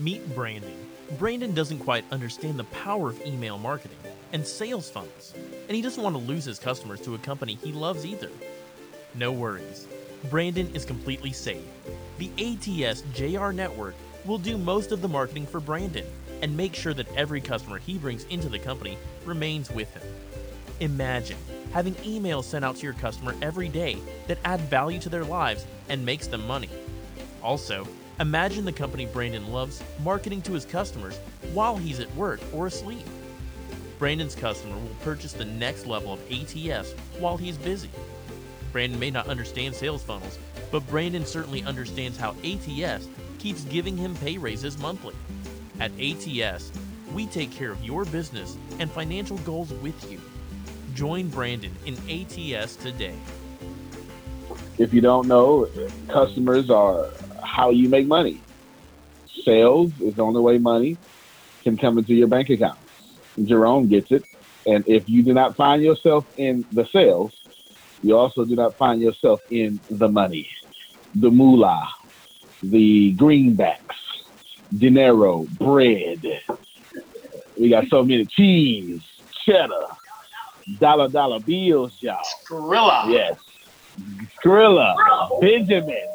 Meet Brandon. Brandon doesn't quite understand the power of email marketing and sales funnels, and he doesn't want to lose his customers to a company he loves either. No worries. Brandon is completely safe. The ATS JR network will do most of the marketing for Brandon and make sure that every customer he brings into the company remains with him. Imagine having emails sent out to your customer every day that add value to their lives and makes them money. Also, imagine the company Brandon loves marketing to his customers while he's at work or asleep. Brandon's customer will purchase the next level of ATS while he's busy. Brandon may not understand sales funnels, but Brandon certainly understands how ATS keeps giving him pay raises monthly. At ATS, we take care of your business and financial goals with you. Join Brandon in ATS today. If you don't know, customers are how you make money. Sales is the only way money can come into your bank account. Jerome gets it. And if you do not find yourself in the sales, you also do not find yourself in the money, the moolah, the greenbacks, dinero, bread. We got so many cheese, cheddar, dollar dollar bills, y'all. Skrilla. Yes. Skrilla, Benjamin.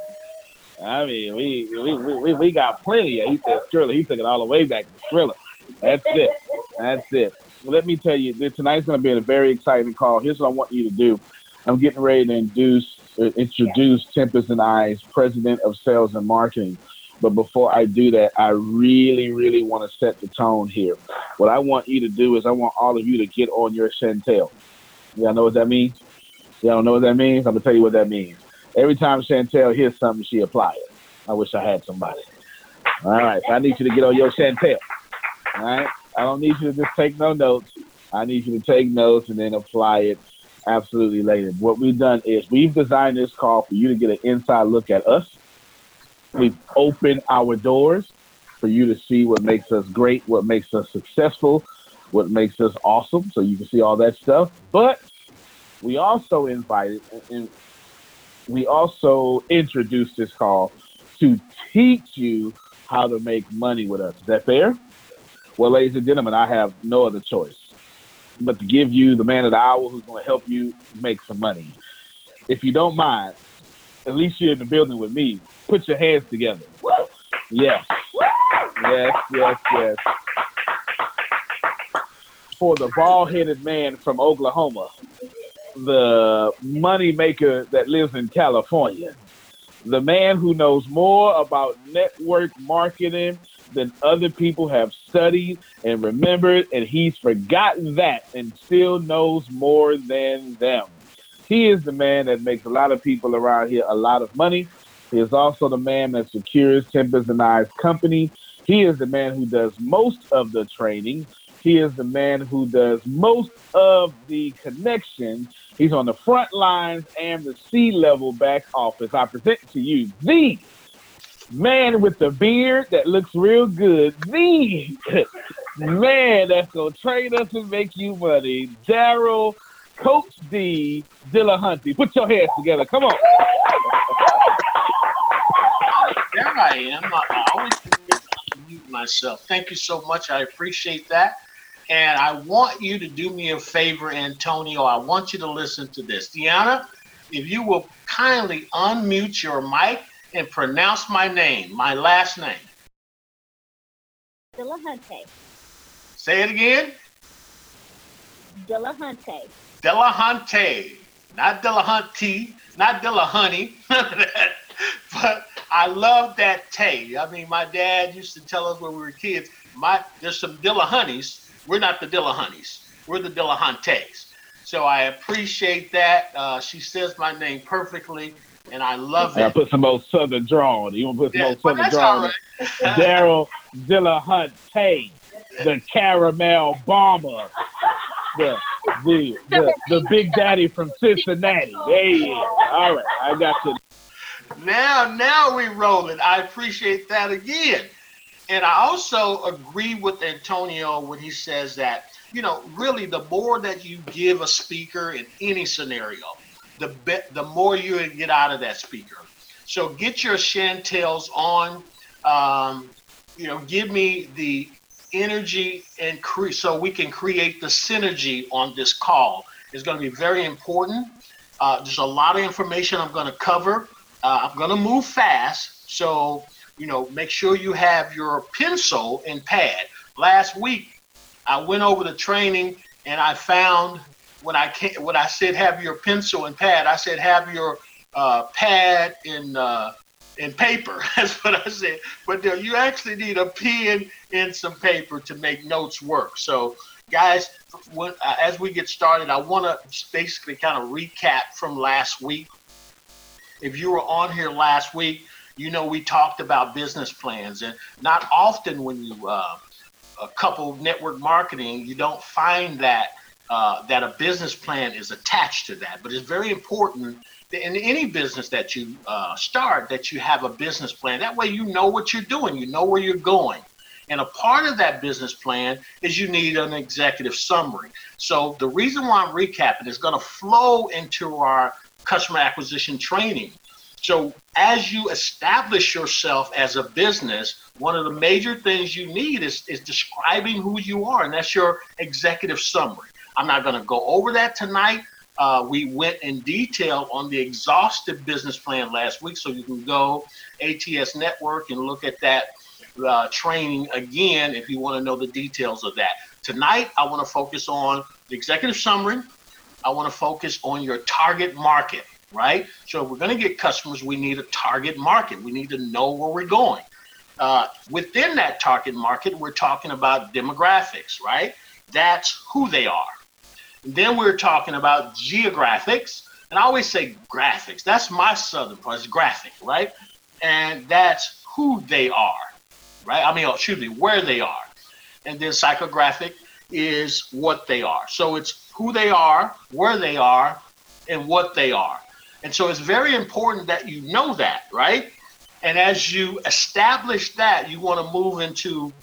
I mean, we we, we, we got plenty. He said Skrilla. He took it all the way back to Skrilla. That's it. That's it. Let me tell you, tonight's going to be a very exciting call. Here's what I want you to do. I'm getting ready to induce, uh, introduce Tempest and I's president of sales and marketing. But before I do that, I really, really want to set the tone here. What I want you to do is I want all of you to get on your Chantel. Y'all know what that means? Y'all know what that means? I'm gonna tell you what that means. Every time Chantel hears something, she applies. it. I wish I had somebody. All right, I need you to get on your Chantel. All right, I don't need you to just take no notes. I need you to take notes and then apply it absolutely later. What we've done is we've designed this call for you to get an inside look at us We've opened our doors for you to see what makes us great, what makes us successful, what makes us awesome. So you can see all that stuff. But we also invited and we also introduced this call to teach you how to make money with us. Is that fair? Well, ladies and gentlemen, I have no other choice but to give you the man of the hour who's going to help you make some money. If you don't mind, at least you're in the building with me. Put your hands together. Yes. Yes, yes, yes. For the bald headed man from Oklahoma, the money maker that lives in California, the man who knows more about network marketing than other people have studied and remembered, and he's forgotten that and still knows more than them. He is the man that makes a lot of people around here a lot of money. He is also the man that secures Tempest and I's company. He is the man who does most of the training. He is the man who does most of the connections. He's on the front lines and the C level back office. I present to you the man with the beard that looks real good, the man that's to train us and make you money, Daryl Coach D Dillahunty. Put your hands together. Come on. There I am. I always mute myself. Thank you so much. I appreciate that. And I want you to do me a favor, Antonio. I want you to listen to this. Deanna, if you will kindly unmute your mic and pronounce my name, my last name. Dillahunty. Say it again. Dillahunty. Dillahunty. Not Dillahunty, not Dillahunty, none of that. But I love that Tay. I mean, my dad used to tell us when we were kids, my there's some Dillahunties. We're not the Dillahunties. We're the Dillahuntes. So I appreciate that. Uh, she says my name perfectly, and I love I it. put some old southern draw on it. You want to put some Yeah, old southern that's draw all on right. Daryl Dillahunty, the caramel bomber, the, the the the big daddy from Cincinnati. There he is. All right, I got you. Now, now we rolling. I appreciate that again. And I also agree with Antonio when he says that, you know, really the more that you give a speaker in any scenario, the be- the more you get out of that speaker. So get your Chantels on. Um, you know, give me the energy and cre- so we can create the synergy on this call. It's going to be very important. Uh, there's a lot of information I'm going to cover. Uh, I'm going to move fast, so you know, make sure you have your pencil and pad. Last week, I went over the training and I found when I came, when I said have your pencil and pad, I said have your uh, pad and uh, and paper. That's what I said. But you actually need a pen and some paper to make notes work. So, guys, when, uh, as we get started, I want to basically kind of recap from last week. If you were on here last week, you know we talked about business plans, and not often when you uh, couple network marketing, you don't find that uh, that a business plan is attached to that. But it's very important in any business that you uh, start that you have a business plan. That way you know what you're doing, you know where you're going. And a part of that business plan is you need an executive summary. So the reason why I'm recapping is going to flow into our customer acquisition training. So as you establish yourself as a business, one of the major things you need is, is describing who you are, and that's your executive summary. I'm not going to go over that tonight uh, we went in detail on the exhaustive business plan last week, so you can go ATS Network and look at that uh, training again if you want to know the details of that. Tonight, I want to focus on the executive summary. I want to focus on your target market, right? So if we're going to get customers, we need a target market. We need to know where we're going. Uh, within that target market, we're talking about demographics, right? That's who they are. Then we're talking about geographics. And I always say graphics. That's my southern part. It's graphic, right? And that's who they are, right? I mean, excuse me, where they are. And then psychographic is what they are. So it's who they are, where they are, and what they are. And so it's very important that you know that, right? And as you establish that, you want to move into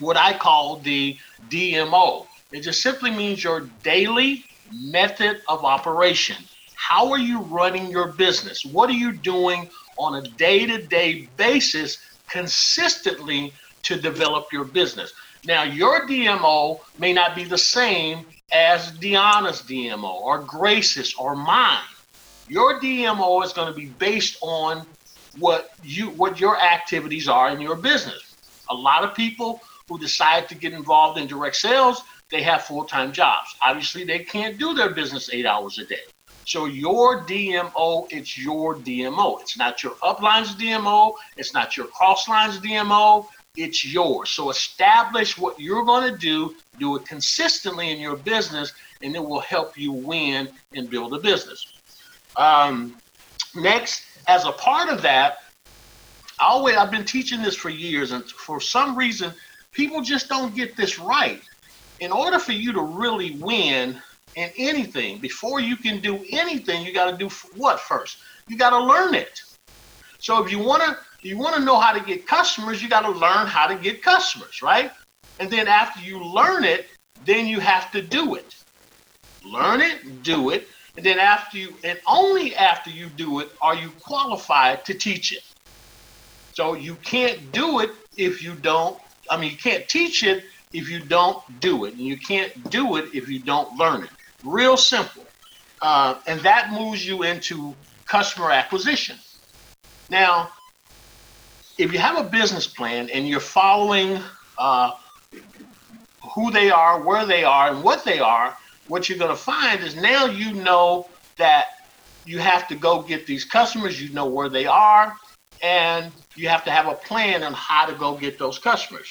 what I call the DMO, it just simply means your daily method of operation. How are you running your business? What are you doing on a day to day basis consistently to develop your business? Now, your DMO may not be the same as Deanna's DMO or Grace's or mine. Your DMO is going to be based on what you what your activities are in your business. A lot of people who decide to get involved in direct sales they have full time jobs. Obviously, they can't do their business eight hours a day. So your DMO, it's your DMO. It's not your upline's DMO. It's not your crossline's DMO. It's yours. So establish what you're going to do. Do it consistently in your business, and it will help you win and build a business. Um, next, as a part of that, I always I've been teaching this for years, and for some reason, people just don't get this right in order for you to really win in anything, before you can do anything, you got to do what first? You got to learn it. So if you want to you want to know how to get customers, you got to learn how to get customers, right? And then after you learn it, then you have to do it. Learn it, do it, and then after you and only after you do it are you qualified to teach it. So you can't do it if you don't I mean you can't teach it if you don't do it. And you can't do it if you don't learn it. Real simple. Uh, and that moves you into customer acquisition. Now, if you have a business plan and you're following uh, who they are, where they are, and what they are, what you're going to find is now you know that you have to go get these customers, you know where they are, and you have to have a plan on how to go get those customers.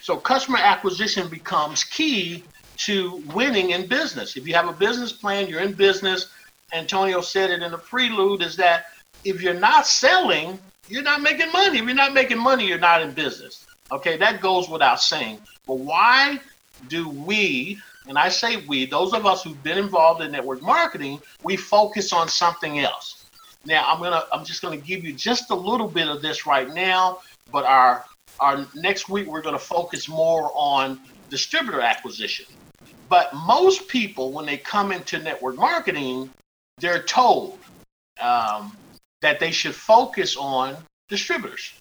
So customer acquisition becomes key to winning in business. If you have a business plan, you're in business. Antonio said it in the prelude is that if you're not selling, you're not making money. If you're not making money, you're not in business. Okay, that goes without saying. But why do we, and I say we, those of us who've been involved in network marketing, we focus on something else. Now, I'm gonna, I'm just gonna give you just a little bit of this right now, but our our next week we're to focus more on distributor acquisition. But most people, when they come into network marketing, they're told um, that they should focus on distributors.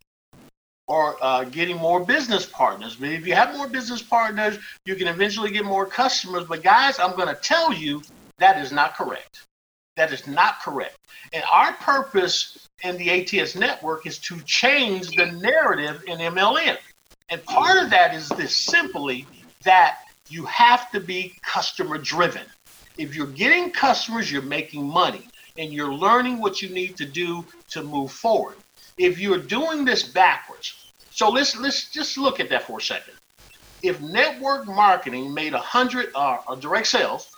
Or uh, getting more business partners. But if you have more business partners, you can eventually get more customers. But guys, I'm going to tell you that is not correct. That is not correct. And our purpose in the ATS network is to change the narrative in MLM. And part of that is this simply that you have to be customer driven. If you're getting customers, you're making money and you're learning what you need to do to move forward. If you're doing this backwards, so let's let's just look at that for a second. If network marketing made a hundred uh, direct sales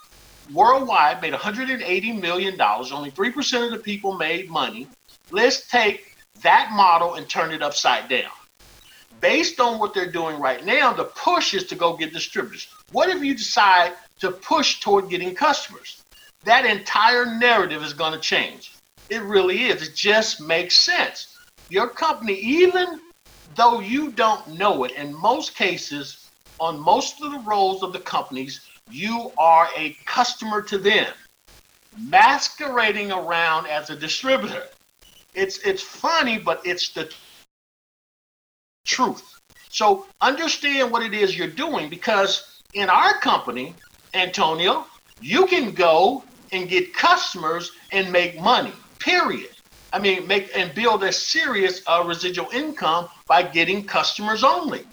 worldwide made 180 million dollars, only three percent of the people made money. Let's take that model and turn it upside down. Based on what they're doing right now, the push is to go get distributors. What if you decide to push toward getting customers? That entire narrative is going to change. It really is. It just makes sense. Your company, even though you don't know it, in most cases, on most of the roles of the companies, you are a customer to them, masquerading around as a distributor. It's it's funny, but it's the truth. So understand what it is you're doing because in our company, Antonio, you can go and get customers and make money. Period. I mean, make and build a serious uh, residual income by getting customers only.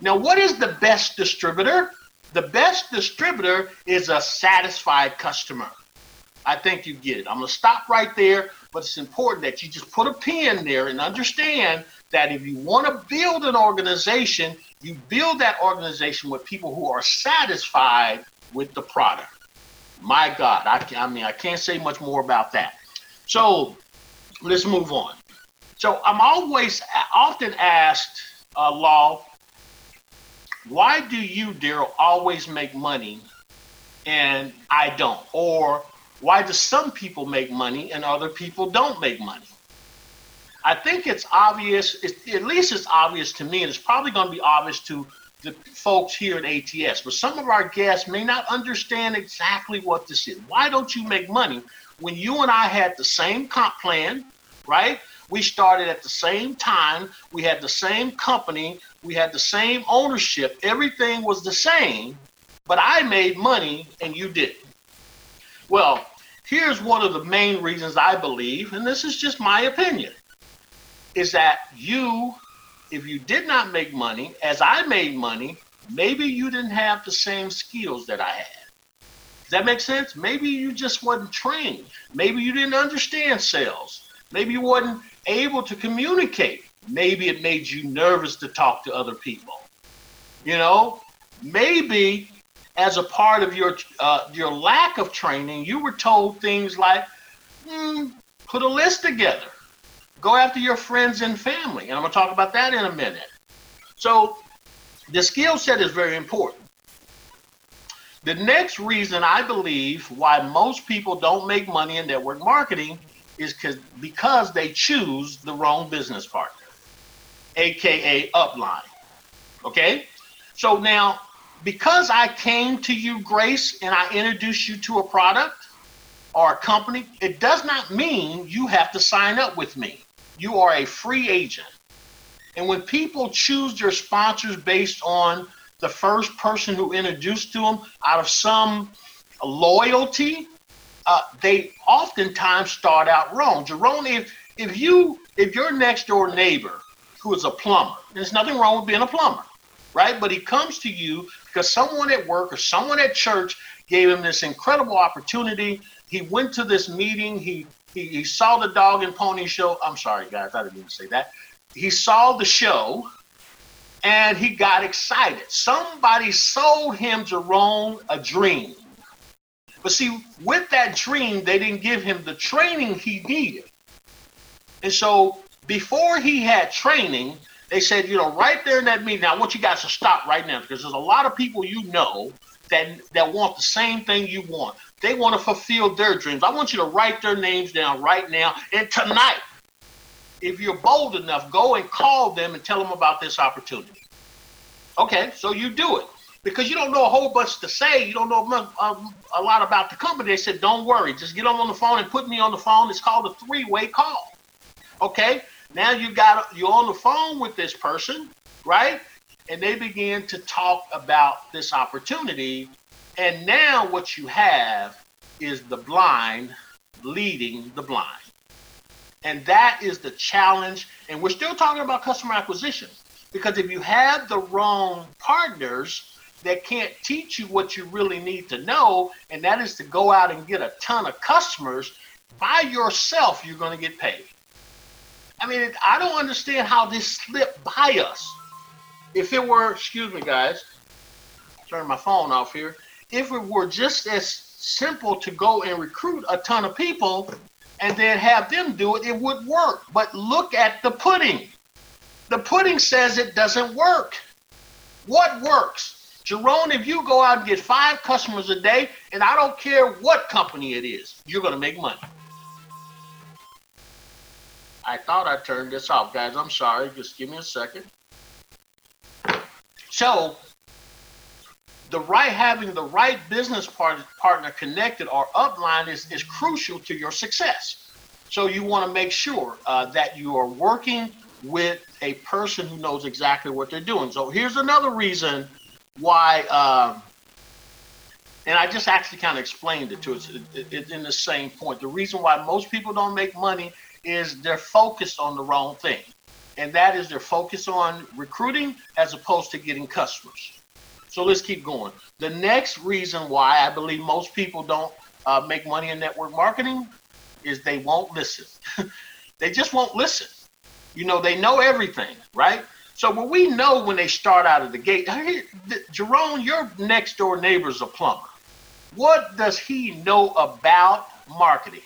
Now, what is the best distributor? The best distributor is a satisfied customer. I think you get it. I'm going to stop right there, but it's important that you just put a pin there and understand that if you want to build an organization, you build that organization with people who are satisfied with the product. My God, I, I mean, I can't say much more about that. So let's move on. So I'm always often asked, uh, Law, why do you, Daryl, always make money and I don't? Or why do some people make money and other people don't make money? I think it's obvious, it's, at least it's obvious to me, and it's probably going to be obvious to the folks here at ATS. But some of our guests may not understand exactly what this is. Why don't you make money when you and I had the same comp plan, right? We started at the same time. We had the same company. We had the same ownership. Everything was the same, but I made money and you didn't. Well, here's one of the main reasons I believe, and this is just my opinion, is that you, if you did not make money, as I made money, maybe you didn't have the same skills that I had. That make sense? Maybe you just wasn't trained. Maybe you didn't understand sales. Maybe you wasn't able to communicate. Maybe it made you nervous to talk to other people. You know, maybe as a part of your uh, your lack of training, you were told things like, mm, "Put a list together, go after your friends and family," and I'm going to talk about that in a minute. So, the skill set is very important. The next reason I believe why most people don't make money in network marketing is because they choose the wrong business partner, aka upline. Okay? So now because I came to you, Grace, and I introduced you to a product or a company, it does not mean you have to sign up with me. You are a free agent. And when people choose their sponsors based on the first person who introduced to them out of some loyalty, uh, they oftentimes start out wrong. Jerome, if if you if your next door neighbor who is a plumber, there's nothing wrong with being a plumber, right? But he comes to you because someone at work or someone at church gave him this incredible opportunity. He went to this meeting. He he, he saw the dog and pony show. I'm sorry, guys, I didn't even say that. He saw the show and he got excited. Somebody sold him Jerome a dream. But see, with that dream, they didn't give him the training he needed. And so before he had training, they said, you know, right there in that meeting, I want you guys to stop right now because there's a lot of people you know that that want the same thing you want. They want to fulfill their dreams. I want you to write their names down right now. And tonight, if you're bold enough, go and call them and tell them about this opportunity. Okay, so you do it because you don't know a whole bunch to say. You don't know um, a lot about the company. They said, don't worry, just get them on the phone and put me on the phone. It's called a three way call. Okay? Now you got you're on the phone with this person, right? And they begin to talk about this opportunity. And now what you have is the blind leading the blind. And that is the challenge. And we're still talking about customer acquisition because if you have the wrong partners that can't teach you what you really need to know, and that is to go out and get a ton of customers by yourself, you're going to get paid. I mean, I don't understand how this slipped by us. If it were, excuse me, guys, turn my phone off here. If it were just as simple to go and recruit a ton of people and then have them do it, it would work. But look at the pudding. The pudding says it doesn't work. What works? Jerome, if you go out and get five customers a day, and I don't care what company it is, you're going to make money. I thought I turned this off, guys. I'm sorry. Just give me a second. So, the right having the right business part, partner connected or upline is, is crucial to your success. So you want to make sure uh, that you are working with a person who knows exactly what they're doing. So here's another reason why, um, and I just actually kind of explained it to us it, in the same point. The reason why most people don't make money is they're focused on the wrong thing. And that is they're focused on recruiting as opposed to getting customers. So let's keep going. The next reason why I believe most people don't uh, make money in network marketing is they won't listen. they just won't listen. You know, they know everything, right? So when we know when they start out of the gate, hey, Jerome, your next door neighbor's a plumber. What does he know about marketing?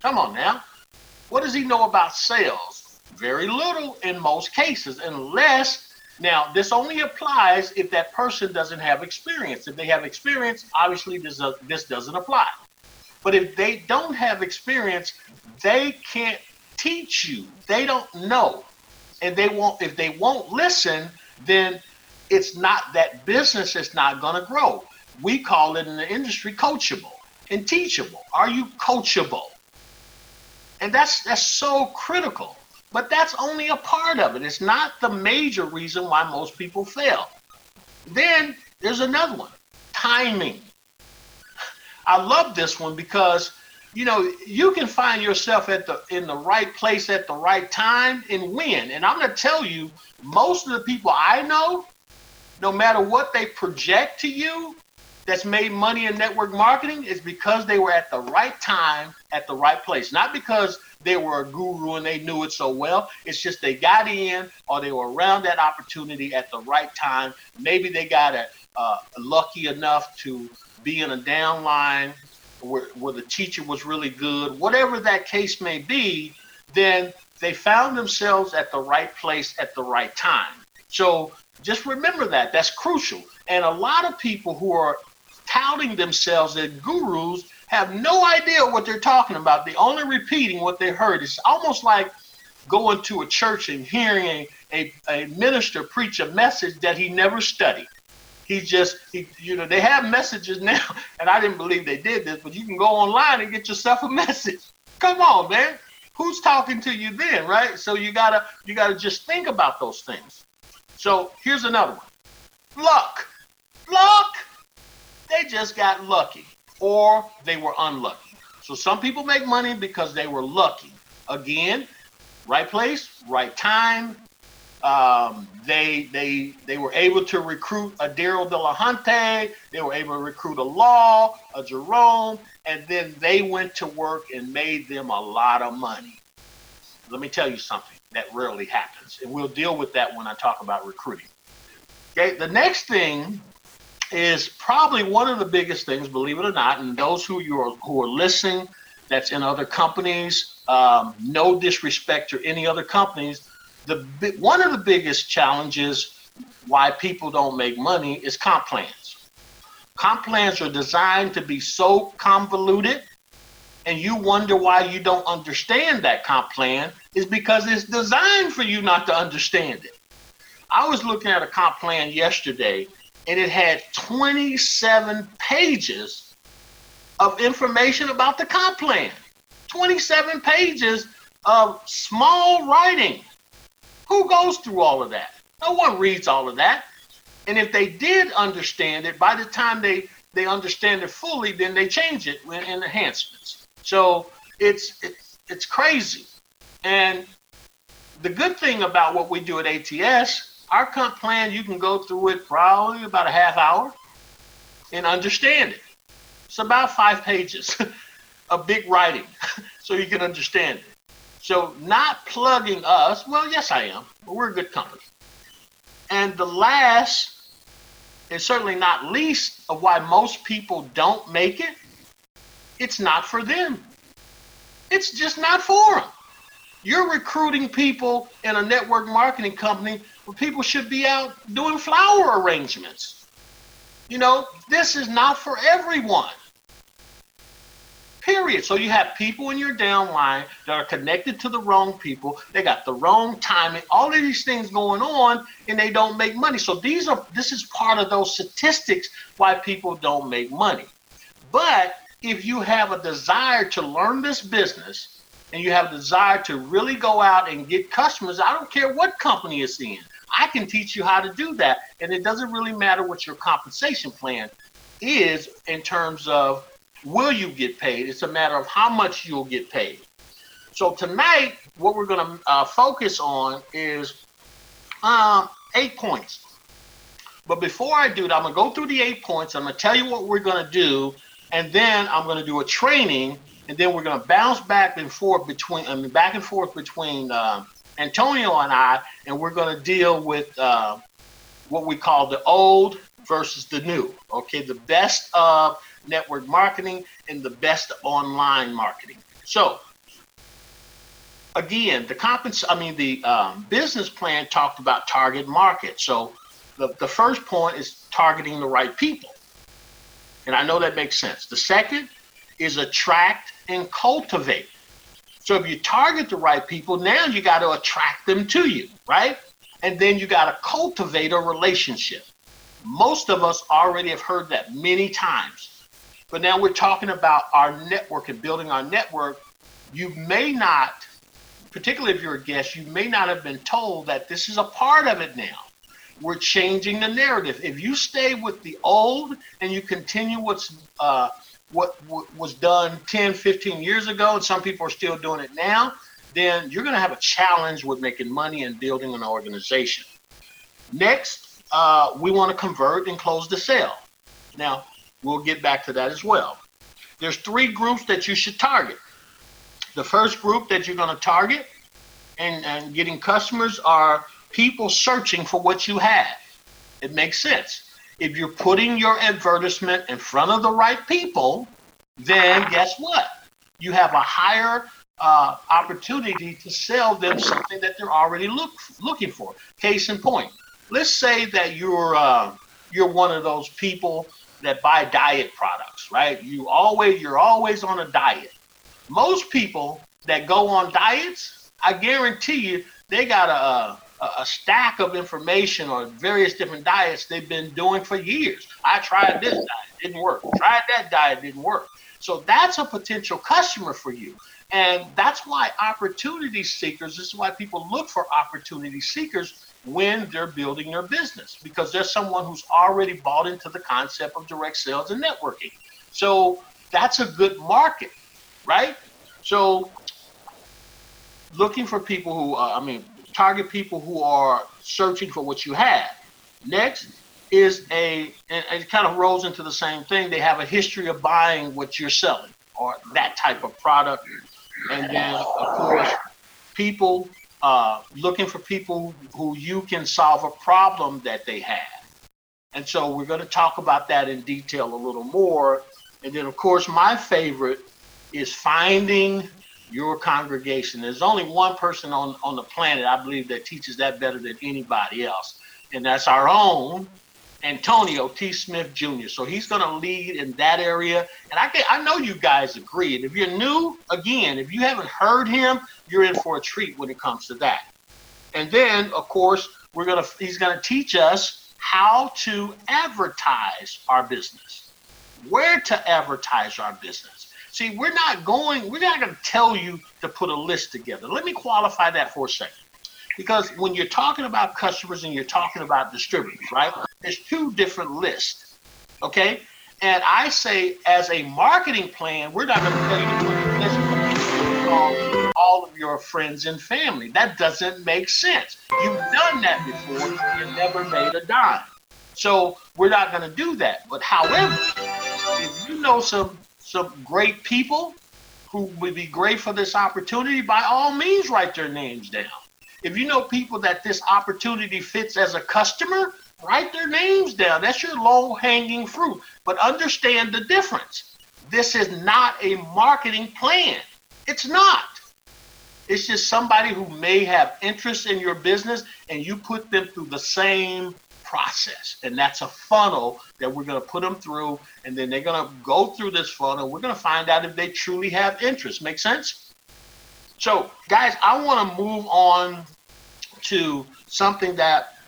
Come on now. What does he know about sales? Very little in most cases, unless now this only applies if that person doesn't have experience. If they have experience, obviously this, uh, this doesn't apply. But if they don't have experience, they can't teach you. They don't know. And they won't if they won't listen, then it's not that business is not going to grow. We call it in the industry coachable and teachable. Are you coachable? And that's that's so critical. But that's only a part of it. It's not the major reason why most people fail. Then there's another one timing. I love this one because you know you can find yourself at the in the right place at the right time and win. And I'm going to tell you, most of the people I know, no matter what they project to you, that's made money in network marketing is because they were at the right time at the right place. Not because they were a guru and they knew it so well. It's just they got in or they were around that opportunity at the right time. Maybe they got it uh, lucky enough to be in a downline where, where the teacher was really good. Whatever that case may be, then they found themselves at the right place at the right time. So just remember that. That's crucial. And a lot of people who are touting themselves as gurus have no idea what they're talking about. They're only repeating what they heard. It's almost like going to a church and hearing a, a, minister preach a message that he never studied. He just, he, you know, they have messages now, and I didn't believe they did this, but you can go online and get yourself a message. Come on, man. Who's talking to you then, right? So you gotta, you gotta just think about those things. So here's another one. Luck. Luck they just got lucky or they were unlucky. So some people make money because they were lucky. Again, right place, right time. Um, they they they were able to recruit a Daryl Dillahunty. They were able to recruit a Law, a Jerome, and then they went to work and made them a lot of money. Let me tell you something that rarely happens, and we'll deal with that when I talk about recruiting. Okay, the next thing is probably one of the biggest things, believe it or not. And those who you are who are listening, that's in other companies, um, no disrespect to any other companies. The one of the biggest challenges why people don't make money is comp plans. Comp plans are designed to be so convoluted, and you wonder why you don't understand that comp plan is because it's designed for you not to understand it. I was looking at a comp plan yesterday and it had 27 pages of information about the comp plan. 27 pages of small writing. Who goes through all of that? No one reads all of that. And if they did understand it, by the time they, they understand it fully, then they change it in enhancements. So it's, it's, it's crazy. And the good thing about what we do at ATS, our comp plan, you can go through it probably about a half hour and understand it. It's about five pages of big writing so you can understand it. So, not plugging us, well, yes, I am, but we're a good company. And the last, and certainly not least, of why most people don't make it, it's not for them. It's just not for them. You're recruiting people in a network marketing company where people should be out doing flower arrangements. You know, this is not for everyone. Period. So you have people in your downline that are connected to the wrong people. They got the wrong timing. All of these things going on, and they don't make money. So these are this is part of those statistics why people don't make money. But if you have a desire to learn this business and you have a desire to really go out and get customers, I don't care what company it's in. I can teach you how to do that. And it doesn't really matter what your compensation plan is in terms of will you get paid? It's a matter of how much you'll get paid. So tonight, what we're going to uh, focus on is um, eight points. But before I do that, I'm going to go through the eight points. I'm going to tell you what we're going to do, and then I'm going to do a training, and then we're going to bounce back and forth between, I mean, back and forth between uh, Antonio and I, and we're going to deal with uh, what we call the old versus the new. Okay, the best of network marketing and the best online marketing. So again, the compens- I mean the um, business plan talked about target market. So the, the first point is targeting the right people. And I know that makes sense. The second is attract and cultivate. So if you target the right people, now you got to attract them to you, right? And then you got to cultivate a relationship. Most of us already have heard that many times. But now we're talking about our network and building our network. You may not, particularly if you're a guest, you may not have been told that this is a part of it now. We're changing the narrative. If you stay with the old and you continue what's uh, what, what was done 10, 15 years ago, and some people are still doing it now, then you're going to have a challenge with making money and building an organization. Next, uh, we want to convert and close the sale. Now, We'll get back to that as well. There's three groups that you should target. The first group that you're going to target and, and getting customers are people searching for what you have. It makes sense. If you're putting your advertisement in front of the right people, then guess what? You have a higher uh, opportunity to sell them something that they're already look, looking for. Case in point, let's say that you're uh, you're one of those people that buy diet products, right? You always you're always on a diet. Most people that go on diets, I guarantee you, they got a, a, stack of information on various different diets they've been doing for years. I tried this diet, didn't work. Tried that diet, didn't work. So that's a potential customer for you. And that's why opportunity seekers, this is why people look for opportunity seekers when they're building their business because there's someone who's already bought into the concept of direct sales and networking. So that's a good market, right? So looking for people who, uh, I mean, target people who are searching for what you have. Next is a, and it kind of rolls into the same thing. They have a history of buying what you're selling or that type of product. And then, of course, people uh, looking for people who you can solve a problem that they have. And so we're going to talk about that in detail a little more. And then, of course, my favorite is finding your congregation. There's only one person on, on the planet, I believe, that teaches that better than anybody else. And that's our own Antonio T. Smith Jr. So he's going to lead in that area. And I can, I know you guys agree. And if you're new, again, if you haven't heard him, you're in for a treat when it comes to that. And then, of course, we're gonna he's gonna teach us how to advertise our business, where to advertise our business. See, we're not going, we're not going to tell you to put a list together. Let me qualify that for a second. Because when you're talking about customers and you're talking about distributors, right? There's two different lists. Okay? And I say, as a marketing plan, we're not going to tell you to put a list all of your friends and family. That doesn't make sense. You've done that before, you never made a dime. So we're not going to do that. But however, if you know some some great people who would be great for this opportunity, by all means write their names down. If you know people that this opportunity fits as a customer, write their names down. That's your low hanging fruit. But understand the difference. This is not a marketing plan. It's not. It's just somebody who may have interest in your business and you put them through the same process. And that's a funnel that we're going to put them through. And then they're going to go through this funnel. We're going to find out if they truly have interest. Make sense? So, guys, I want to move on to something that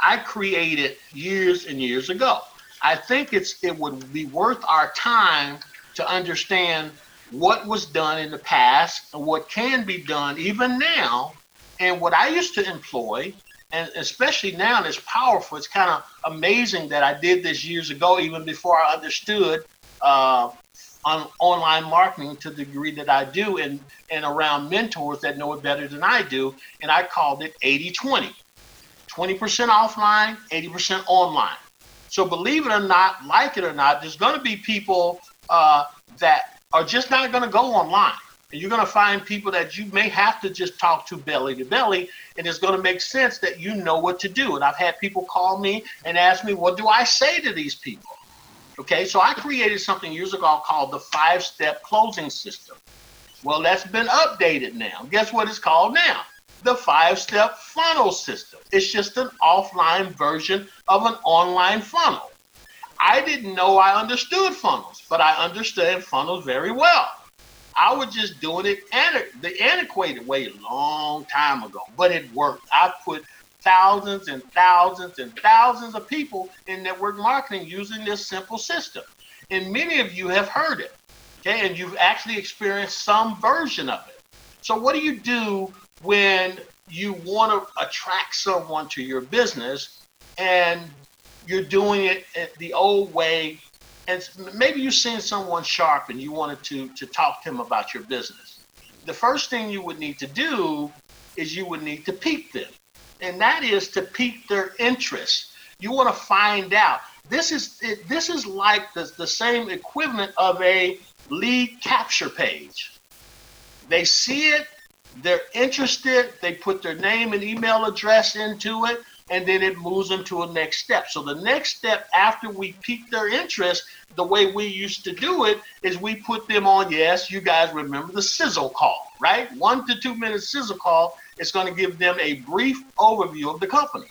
I created years and years ago. I think it's it would be worth our time to understand what was done in the past and what can be done even now and what I used to employ and especially now it's powerful it's kind of amazing that I did this years ago even before I understood uh, on online marketing to the degree that I do and, and around mentors that know it better than I do. And I called it 80 20 20% offline, 80% online. So believe it or not, like it or not, there's going to be people uh, that are just not going to go online. And you're going to find people that you may have to just talk to belly to belly, and it's going to make sense that you know what to do. And I've had people call me and ask me, what do I say to these people? Okay, so I created something years ago called the five step closing system. Well, that's been updated now. Guess what it's called now? The five step funnel system. It's just an offline version of an online funnel. I didn't know I understood funnels, but I understand funnels very well. I was just doing it the antiquated way a long time ago, but it worked. I put thousands and thousands and thousands of people in network marketing using this simple system. And many of you have heard it, okay, and you've actually experienced some version of it. So, what do you do when you want to attract someone to your business and you're doing it eh, the old way? And maybe you've seen someone sharp and you wanted to, to talk to them about your business. The first thing you would need to do is you would need to peep them and that is to pique their interest. You want to find out. This is this is like the, the same equivalent of a lead capture page. They see it, they're interested, they put their name and email address into it, and then it moves them to a next step. So the next step after we pique their interest, the way we used to do it is we put them on, yes, you guys remember the sizzle call, right? One to two minute sizzle call it's going to give them a brief overview of the company.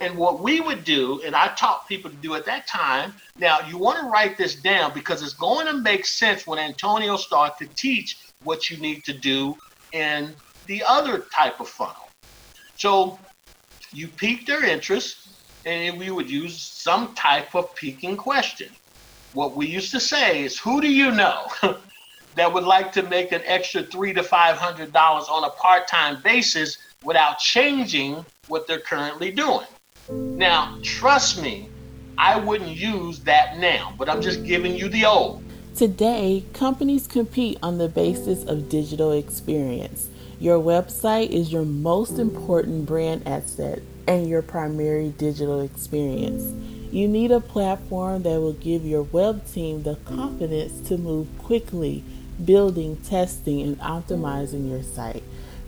And what we would do, and I taught people to do at that time, now you want to write this down because it's going to make sense when Antonio starts to teach what you need to do in the other type of funnel. So you pique their interest, and we would use some type of piquing question. What we used to say is, Who do you know? that would like to make an extra three to five hundred dollars on a part-time basis without changing what they're currently doing. Now, trust me, I wouldn't use that now, but I'm just giving you the old. Today, companies compete on the basis of digital experience. Your website is your most important brand asset and your primary digital experience. You need a platform that will give your web team the confidence to move quickly building, testing, and optimizing your site.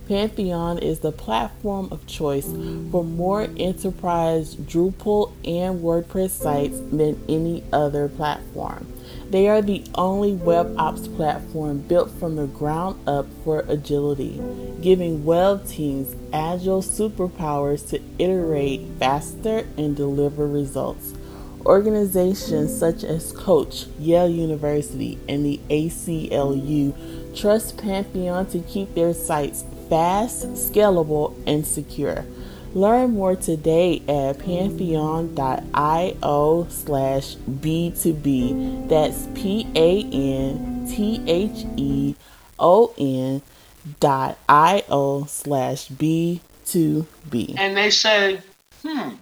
Pantheon is the platform of choice for more enterprise Drupal and WordPress sites than any other platform. They are the only web ops platform built from the ground up for agility, giving web teams agile superpowers to iterate faster and deliver results. Organizations such as Coach, Yale University, and the ACLU trust Pantheon to keep their sites fast, scalable, and secure. Learn more today at pantheon.io slash B2B. That's P A N T H E O N dot I O slash B 2B. And they say, hmm,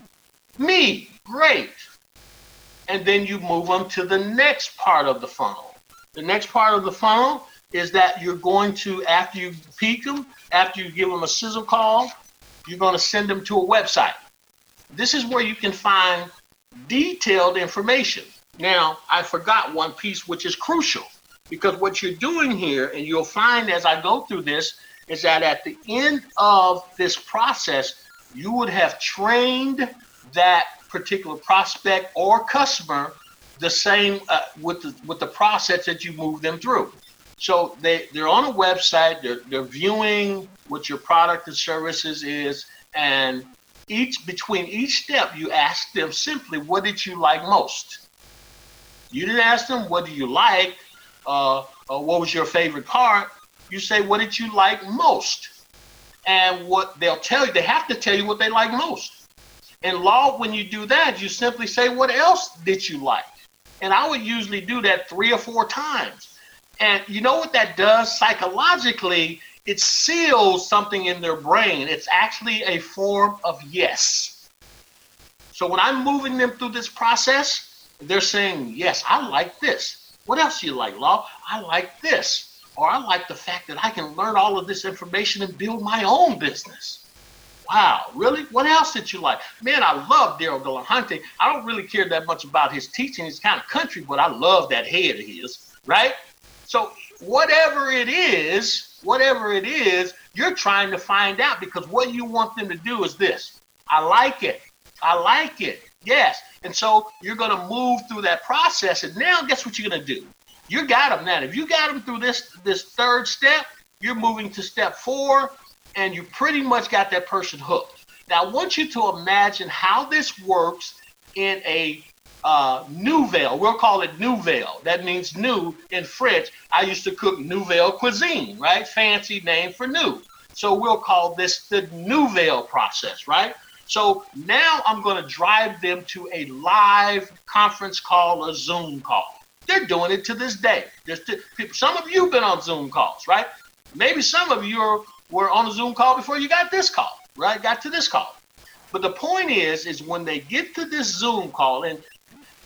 me, great. And then you move them to the next part of the funnel. The next part of the funnel is that you're going to, after you pique them, after you give them a sizzle call, you're going to send them to a website. This is where you can find detailed information. Now, I forgot one piece which is crucial because what you're doing here, and you'll find as I go through this, is that at the end of this process, you would have trained that particular prospect or customer the same uh, with the with the process that you move them through. So they they're on a website, they're they're viewing what your product and services is, and each between each step you ask them simply, what did you like most? You didn't ask them what do you like, uh, uh, what was your favorite part. You say what did you like most, and what they'll tell you, they have to tell you what they like most. In law, when you do that, you simply say what else did you like, and I would usually do that three or four times. And you know what that does psychologically? It seals something in their brain. It's actually a form of yes. So when I'm moving them through this process, they're saying, Yes, I like this. What else do you like, Law? I like this. Or I like the fact that I can learn all of this information and build my own business. Wow, really? What else did you like? Man, I love Daryl Dillahunty. I don't really care that much about his teaching. He's kind of country, but I love that head of his, right? So whatever it is, whatever it is, you're trying to find out because what you want them to do is this. I like it. I like it. Yes. And so you're going to move through that process. And now guess what you're going to do? You got them now. If you got them through this this third step, you're moving to step four, and you pretty much got that person hooked. Now I want you to imagine how this works in a uh, nouvelle. We'll call it nouvelle. That means new in French. I used to cook nouvelle cuisine, right? Fancy name for new. So we'll call this the nouvelle process, right? So now I'm going to drive them to a live conference call, a Zoom call. They're doing it to this day. some of you have been on Zoom calls, right? Maybe some of you are, were on a Zoom call before you got this call, right? Got to this call. But the point is, is when they get to this Zoom call, and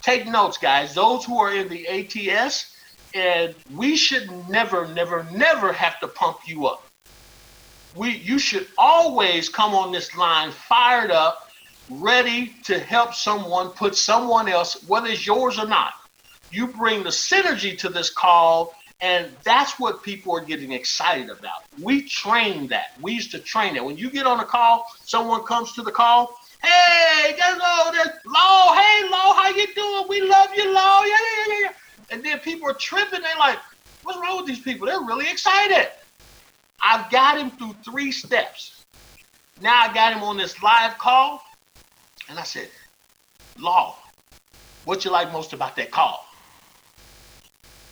take notes, guys. Those who are in the ATS, and we should never, never, never have to pump you up. We, you should always come on this line fired up, ready to help someone put someone else, whether it's yours or not. You bring the synergy to this call, and that's what people are getting excited about. We train that. We used to train that. When you get on a call, someone comes to the call, Hey, guys, oh, there's Law. Hey, Law, how you doing? We love you, Law. Yeah, yeah, yeah, yeah. And then people are tripping. They're like, what's wrong with these people? They're really excited. I've got him through three steps. Now I got him on this live call, and I said, Law, what you like most about that call?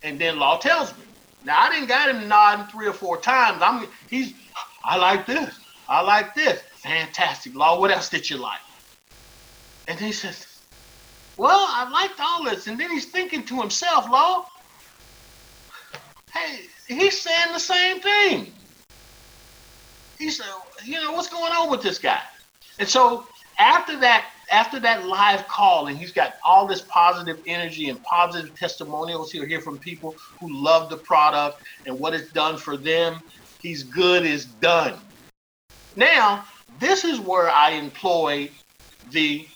And then Law tells me. Now I didn't got him nodding three or four times. I'm he's I like this. I like this. Fantastic. Law, what else did you like? And he says, Well, I liked all this. And then he's thinking to himself, Law, hey, he's saying the same thing. He said, you know, what's going on with this guy? And so after that, after that live call, and he's got all this positive energy and positive testimonials he'll hear from people who love the product and what it's done for them. He's good is done. Now, this is where I employ the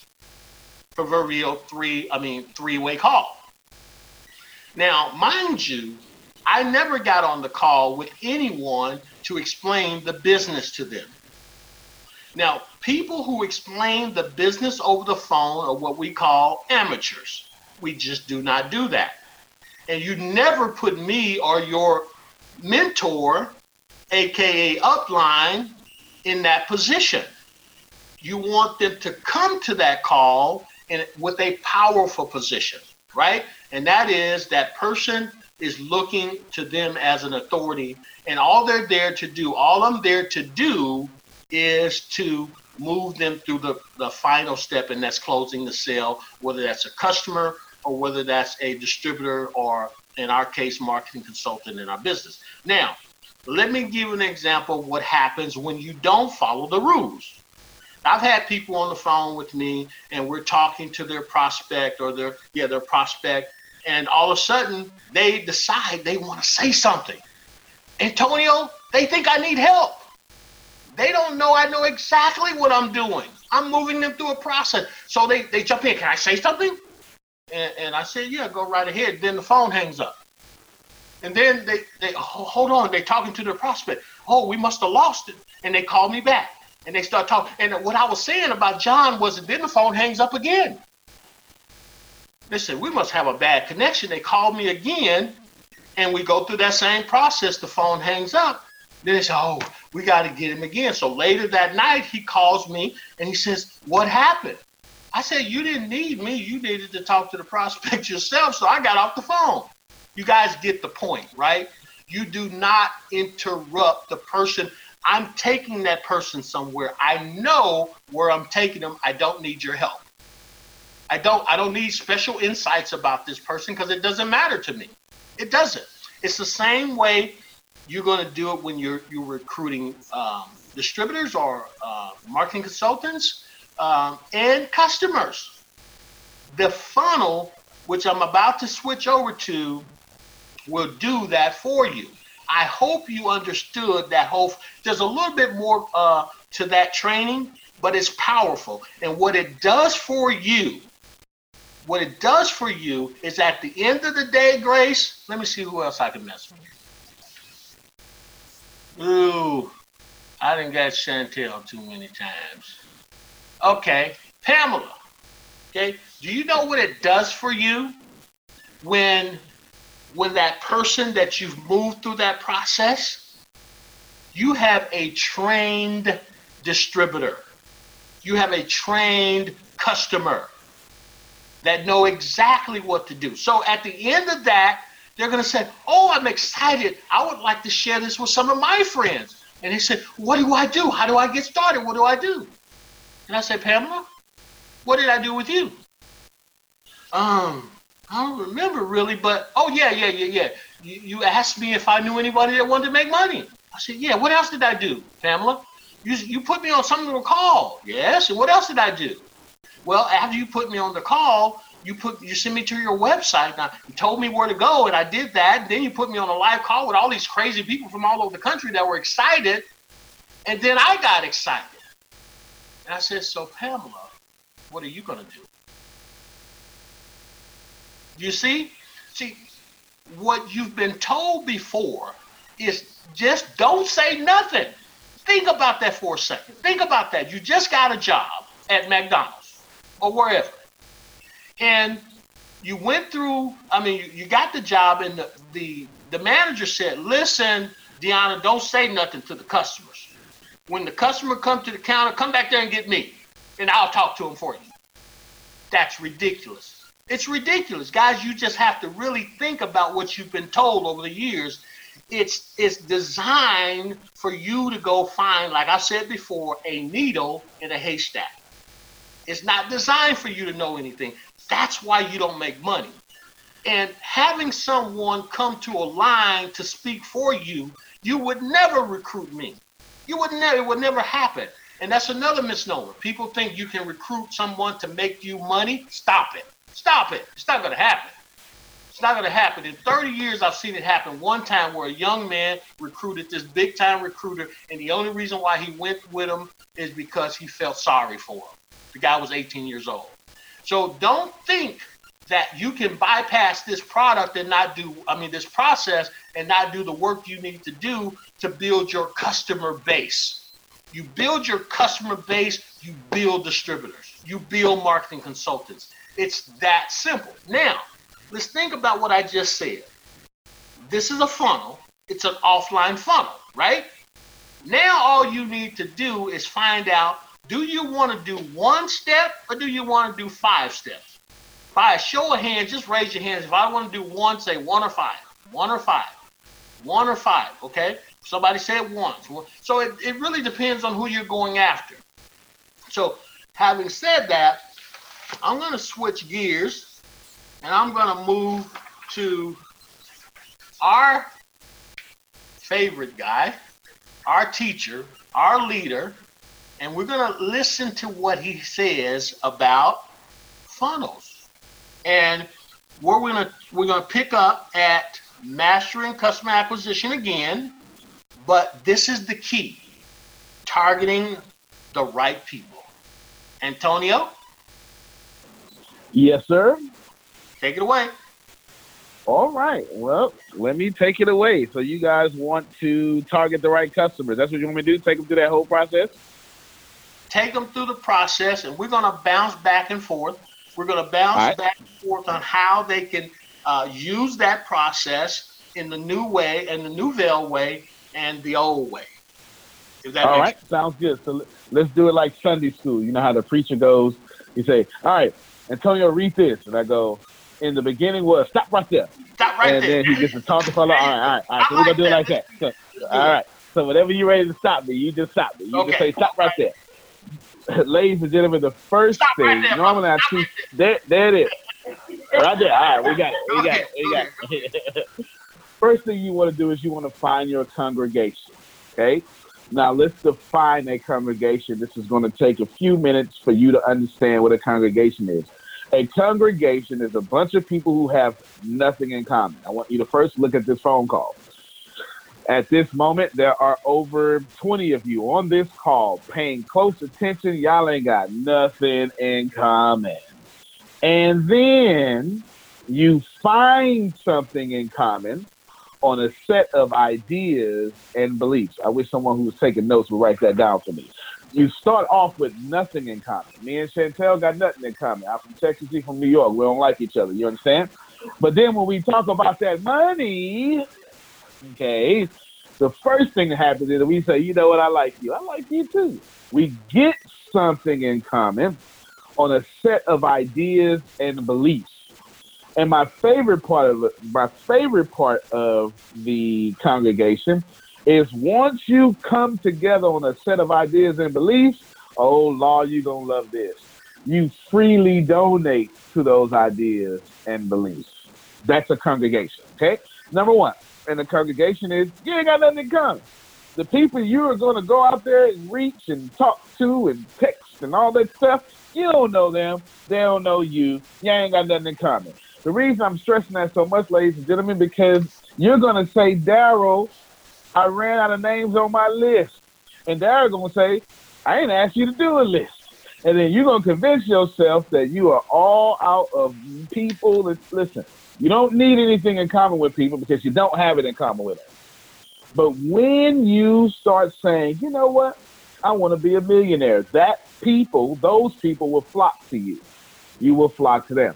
proverbial three, I mean, three way call. Now, mind you, I never got on the call with anyone to explain the business to them. Now, people who explain the business over the phone are what we call amateurs. We just do not do that. And you never put me or your mentor, aka upline, in that position. You want them to come to that call in, with a powerful position, right? And that is that person is looking to them as an authority, and all they're there to do, all I'm there to do is to move them through the, the final step, and that's closing the sale, whether that's a customer or whether that's a distributor or in our case, marketing consultant in our business. Now, let me give an example of what happens when you don't follow the rules. I've had people on the phone with me and we're talking to their prospect or their yeah, their prospect, and all of a sudden they decide they want to say something. Antonio, they think I need help. They don't know I know exactly what I'm doing. I'm moving them through a process. So they, they jump in. Can I say something? And, and I said, yeah, go right ahead. Then the phone hangs up. And then they, they hold on, they're talking to their prospect. Oh, we must have lost it. And they call me back. And they start talking. And what I was saying about John was then the phone hangs up again. They said, we must have a bad connection. They called me again, and we go through that same process. The phone hangs up. Then they say, oh, we got to get him again. So later that night, he calls me and he says, what happened? I said, you didn't need me. You needed to talk to the prospect yourself. So I got off the phone. You guys get the point, right? You do not interrupt the person. I'm taking that person somewhere. I know where I'm taking them. I don't need your help. I don't I don't need special insights about this person because it doesn't matter to me. It doesn't. It's the same way you're going to do it when you're you're recruiting um, distributors or uh, marketing consultants um, and customers. The funnel, which I'm about to switch over to, will do that for you. I hope you understood that whole. There's a little bit more uh, to that training, but it's powerful. And what it does for you, what it does for you is at the end of the day, Grace. Let me see who else I can mess with. Ooh, I didn't get Chantel too many times. Okay, Pamela. Okay, do you know what it does for you when when that person that you've moved through that process, you have a trained distributor. You have a trained customer that know exactly what to do. So at the end of that, they're going to say, Oh, I'm excited. I would like to share this with some of my friends. And they said, What do I do? How do I get started? What do I do? And I said, Pamela, what did I do with you? Um, I don't remember really, but oh yeah, yeah, yeah, yeah. You, you asked me if I knew anybody that wanted to make money. I said, yeah. What else did I do, Pamela? You you put me on some little call. Yes. And what else did I do? Well, after you put me on the call, you put you sent me to your website. Now you told me where to go, and I did that. Then you put me on a live call with all these crazy people from all over the country that were excited. And then I got excited. And I said, So Pamela, what are you gonna do? You see? See, what you've been told before is just don't say nothing. Think about that for a second. Think about that. You just got a job at McDonald's or wherever and you went through. I mean, you, you got the job, and the, the the manager said, "Listen, Deanna, don't say nothing to the customers. When the customer comes to the counter, come back there and get me, and I'll talk to him for you." That's ridiculous. It's ridiculous, guys. You just have to really think about what you've been told over the years. It's it's designed for you to go find, like I said before, a needle in a haystack. It's not designed for you to know anything. That's why you don't make money. And having someone come to a line to speak for you, you would never recruit me. You would never, it would never happen. And that's another misnomer. People think you can recruit someone to make you money. Stop it. Stop it. It's not going to happen. It's not going to happen. In 30 years, I've seen it happen one time where a young man recruited this big time recruiter, and the only reason why he went with him is because he felt sorry for him. The guy was 18 years old. So don't think that you can bypass this product and not do, I mean, this process and not do the work you need to do to build your customer base. You build your customer base, you build distributors, you build marketing consultants. It's that simple. Now, let's think about what I just said. This is a funnel, it's an offline funnel, right? Now, all you need to do is find out do you want to do one step or do you want to do five steps? By a show of hands, just raise your hands. If I want to do one, say one or five. One or five. One or five, okay? Somebody said once. So it, it really depends on who you're going after. So having said that, I'm going to switch gears and I'm going to move to our favorite guy, our teacher, our leader, and we're going to listen to what he says about funnels. And we're going to we're going to pick up at mastering customer acquisition again, but this is the key. Targeting the right people. Antonio? Yes, sir. Take it away. All right. Well, let me take it away. So you guys want to target the right customers. That's what you want me to do? Take them through that whole process? Take them through the process, and we're going to bounce back and forth. We're going to bounce right. back and forth on how they can uh, use that process in the new way and the nouvelle way and the old way. All right. Sense. Sounds good. So let's do it like Sunday school. You know how the preacher goes, you say, all right, Antonio, read this. And I go, in the beginning was stop right there. Stop right and there. And then he gets to talk to fellow. All right, all right, all right. So we're gonna do it like that. So, all right. So whenever you're ready to stop me, you just stop me. You okay. just say stop right there. Ladies and gentlemen, the first stop thing right there, normally I teach there, there it is. Right there. All right, we got it. We got it. We got it. first thing you want to do is you want to find your congregation. Okay. Now let's define a congregation. This is going to take a few minutes for you to understand what a congregation is. A congregation is a bunch of people who have nothing in common. I want you to first look at this phone call. At this moment, there are over 20 of you on this call paying close attention. Y'all ain't got nothing in common. And then you find something in common on a set of ideas and beliefs. I wish someone who was taking notes would write that down for me you start off with nothing in common. Me and Chantel got nothing in common. I'm from Texas, he's from New York. We don't like each other. You understand? But then when we talk about that money, okay, the first thing that happens is we say, you know what, I like you. I like you too. We get something in common on a set of ideas and beliefs. And my favorite part of my favorite part of the congregation is once you come together on a set of ideas and beliefs, oh Lord, you're gonna love this. You freely donate to those ideas and beliefs. That's a congregation. Okay? Number one, and the congregation is you ain't got nothing in common. The people you are gonna go out there and reach and talk to and text and all that stuff, you don't know them. They don't know you. You ain't got nothing in common. The reason I'm stressing that so much, ladies and gentlemen, because you're gonna say, Daryl, I ran out of names on my list. And going to say, I ain't asked you to do a list. And then you're going to convince yourself that you are all out of people that, listen, you don't need anything in common with people because you don't have it in common with them. But when you start saying, you know what, I want to be a millionaire, that people, those people will flock to you. You will flock to them.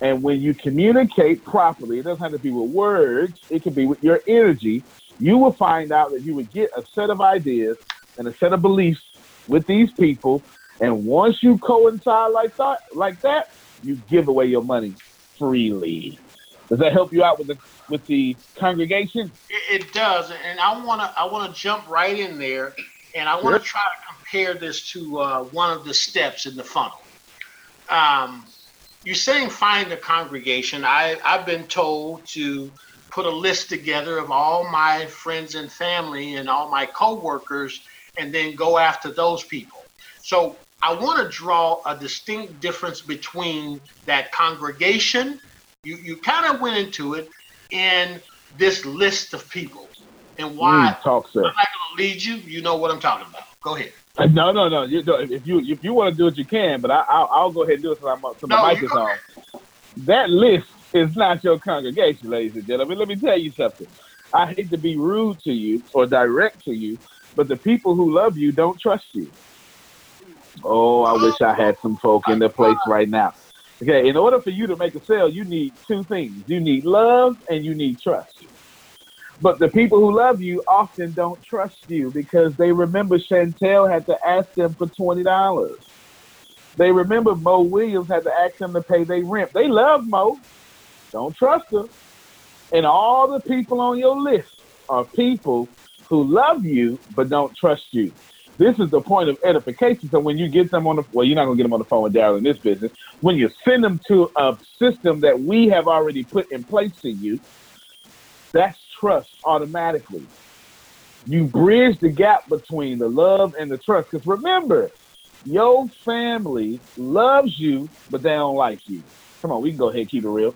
And when you communicate properly, it doesn't have to be with words, it can be with your energy you will find out that you would get a set of ideas and a set of beliefs with these people. And once you coincide like that, like that, you give away your money freely. Does that help you out with the with the congregation? It, it does, and I want to I want to jump right in there, and I want to try to compare this to uh, one of the steps in the funnel. Um, you're saying find a congregation. I I've been told to put a list together of all my friends and family and all my coworkers and then go after those people. So I want to draw a distinct difference between that congregation. You you kind of went into it in this list of people and why mm, talk, sir. I'm not going to lead you. You know what I'm talking about. Go ahead. Uh, no, no, no. You, if you if you want to do it, you can. But I, will go ahead and do it so, I'm, no, mic is on. That list is not your congregation, ladies and gentlemen. Let me tell you something. I hate to be rude to you or direct to you, but the people who love you don't trust you. Oh, I wish I had some folk in the place right now. Okay, in order for you to make a sale, you need two things. You need love and you need trust. But the people who love you often don't trust you because they remember Chantel had to ask them for twenty dollars. They remember Mo Williams had to ask them to pay their rent. They love Mo, don't trust her. And all the people on your list are people who love you but don't trust you. This is the point of edification. So when you get them on the well, you're not gonna get them on the phone with Daryl in this business. When you send them to a system that we have already put in place for you, That's trust automatically. You bridge the gap between the love and the trust. Because remember, your family loves you, but they don't like you. Come on, we can go ahead and keep it real.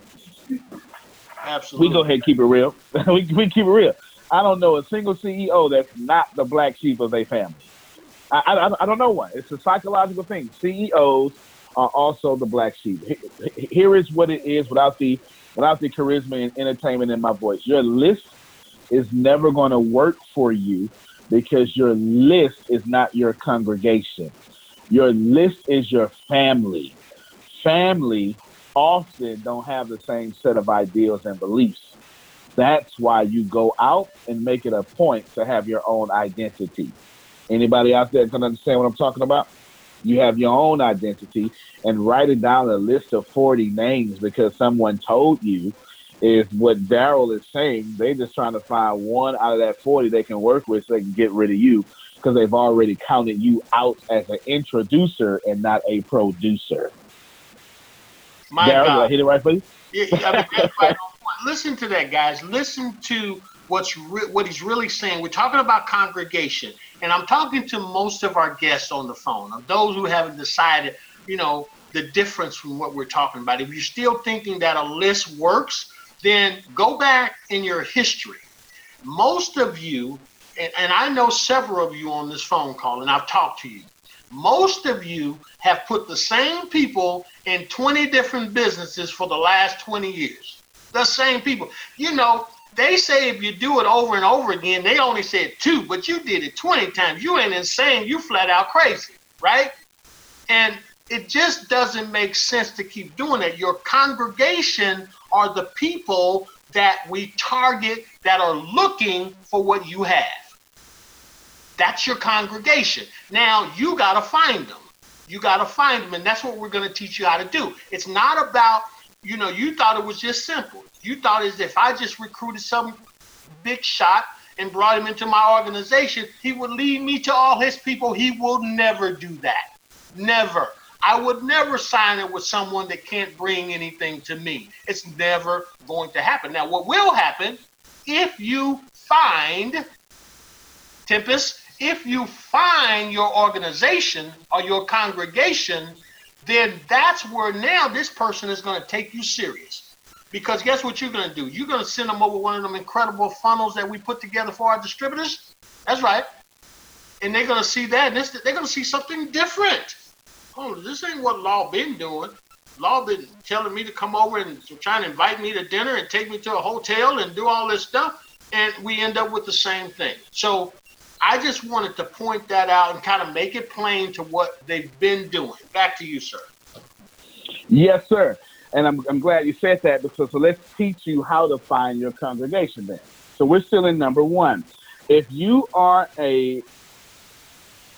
Absolutely. We go ahead and keep it real. we, we keep it real. I don't know a single CEO that's not the black sheep of their family. I, I, I don't know one. It's a psychological thing. CEOs are also the black sheep. Here is what it is without the without the charisma and entertainment in my voice. Your list is never going to work for you because your list is not your congregation. Your list is your family. Family often don't have the same set of ideals and beliefs. That's why you go out and make it a point to have your own identity. Anybody out there can understand what I'm talking about? You have your own identity and write it down a list of 40 names because someone told you is what Daryl is saying. They're just trying to find one out of that 40 they can work with so they can get rid of you because they've already counted you out as an introducer and not a producer. My Daryl, did I hit it right for you? Yeah, I mean, that's right. Listen to that, guys. Listen to what's re- what he's really saying. We're talking about congregation, and I'm talking to most of our guests on the phone, of those who haven't decided, you know, the difference from what we're talking about. If you're still thinking that a list works, then go back in your history. Most of you, and, and I know several of you on this phone call, and I've talked to you. Most of you have put the same people in 20 different businesses for the last 20 years. The same people. You know, they say if you do it over and over again, they only said two, but you did it 20 times. You ain't insane. You flat out crazy, right? And it just doesn't make sense to keep doing it. Your congregation are the people that we target that are looking for what you have. That's your congregation. Now you got to find them. You got to find them. And that's what we're going to teach you how to do. It's not about, you know, you thought it was just simple. You thought as if I just recruited some big shot and brought him into my organization, he would lead me to all his people. He will never do that. Never. I would never sign it with someone that can't bring anything to me. It's never going to happen. Now, what will happen if you find, Tempest, if you find your organization or your congregation, then that's where now this person is going to take you serious. Because guess what you're going to do? You're going to send them over one of them incredible funnels that we put together for our distributors. That's right. And they're going to see that, and they're going to see something different. This ain't what Law been doing. Law been telling me to come over and trying to invite me to dinner and take me to a hotel and do all this stuff, and we end up with the same thing. So I just wanted to point that out and kind of make it plain to what they've been doing. Back to you, sir. Yes, sir. And I'm, I'm glad you said that because so let's teach you how to find your congregation then. So we're still in number one. If you are a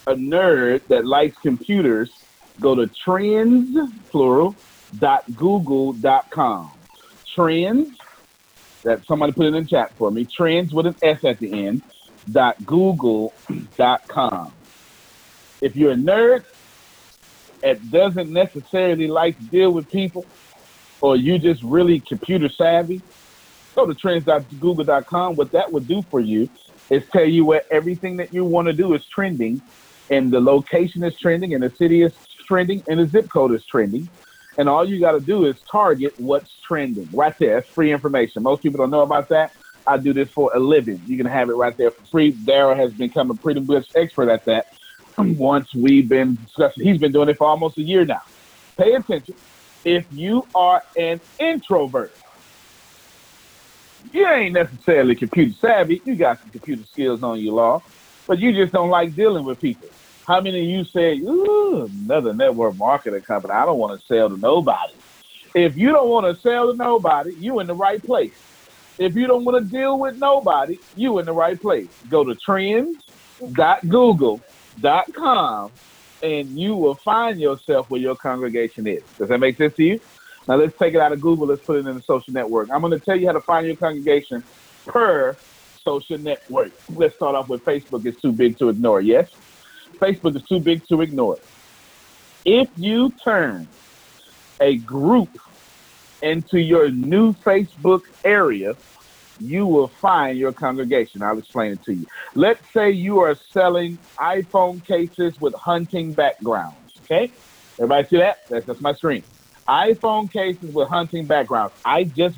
a nerd that likes computers, go to trends plural dot google dot com. Trends that somebody put it in chat for me. Trends with an S at the end dot google dot com. If you're a nerd that doesn't necessarily like to deal with people, or you just really computer savvy, go to trends.google.com. What that would do for you is tell you what everything that you want to do is trending, and the location is trending, and the city is trending, and the zip code is trending. And all you got to do is target what's trending right there. That's free information. Most people don't know about that. I do this for a living. You can have it right there for free. Daryl has become a pretty much expert at that. Once we've been discussing, he's been doing it for almost a year now. Pay attention. If you are an introvert, you ain't necessarily computer savvy. You got some computer skills on you, law, but you just don't like dealing with people. How many of you say, Ooh, another network marketing company? I don't want to sell to nobody. If you don't want to sell to nobody, you in the right place. If you don't want to deal with nobody, you in the right place. Go to trends.google.com and you will find yourself where your congregation is. Does that make sense to you? Now let's take it out of Google. Let's put it in the social network. I'm going to tell you how to find your congregation per social network. Let's start off with Facebook. It's too big to ignore. Yes, Facebook is too big to ignore. If you turn a group into your new Facebook area, you will find your congregation. I'll explain it to you. Let's say you are selling iPhone cases with hunting backgrounds. Okay, everybody see that? That's, that's my screen. iPhone cases with hunting backgrounds. I just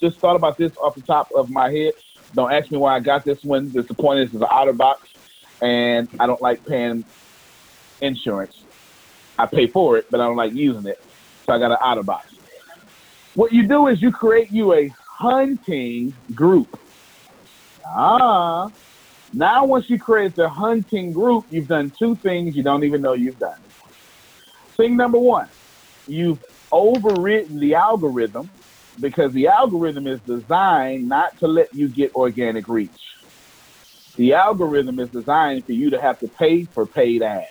just thought about this off the top of my head. Don't ask me why I got this one. The point is, an OtterBox, and I don't like paying insurance. I pay for it, but I don't like using it, so I got an OtterBox. What you do is you create you a hunting group. Ah, now once you create the hunting group, you've done two things you don't even know you've done. Thing number one, you've overridden the algorithm because the algorithm is designed not to let you get organic reach. The algorithm is designed for you to have to pay for paid ads.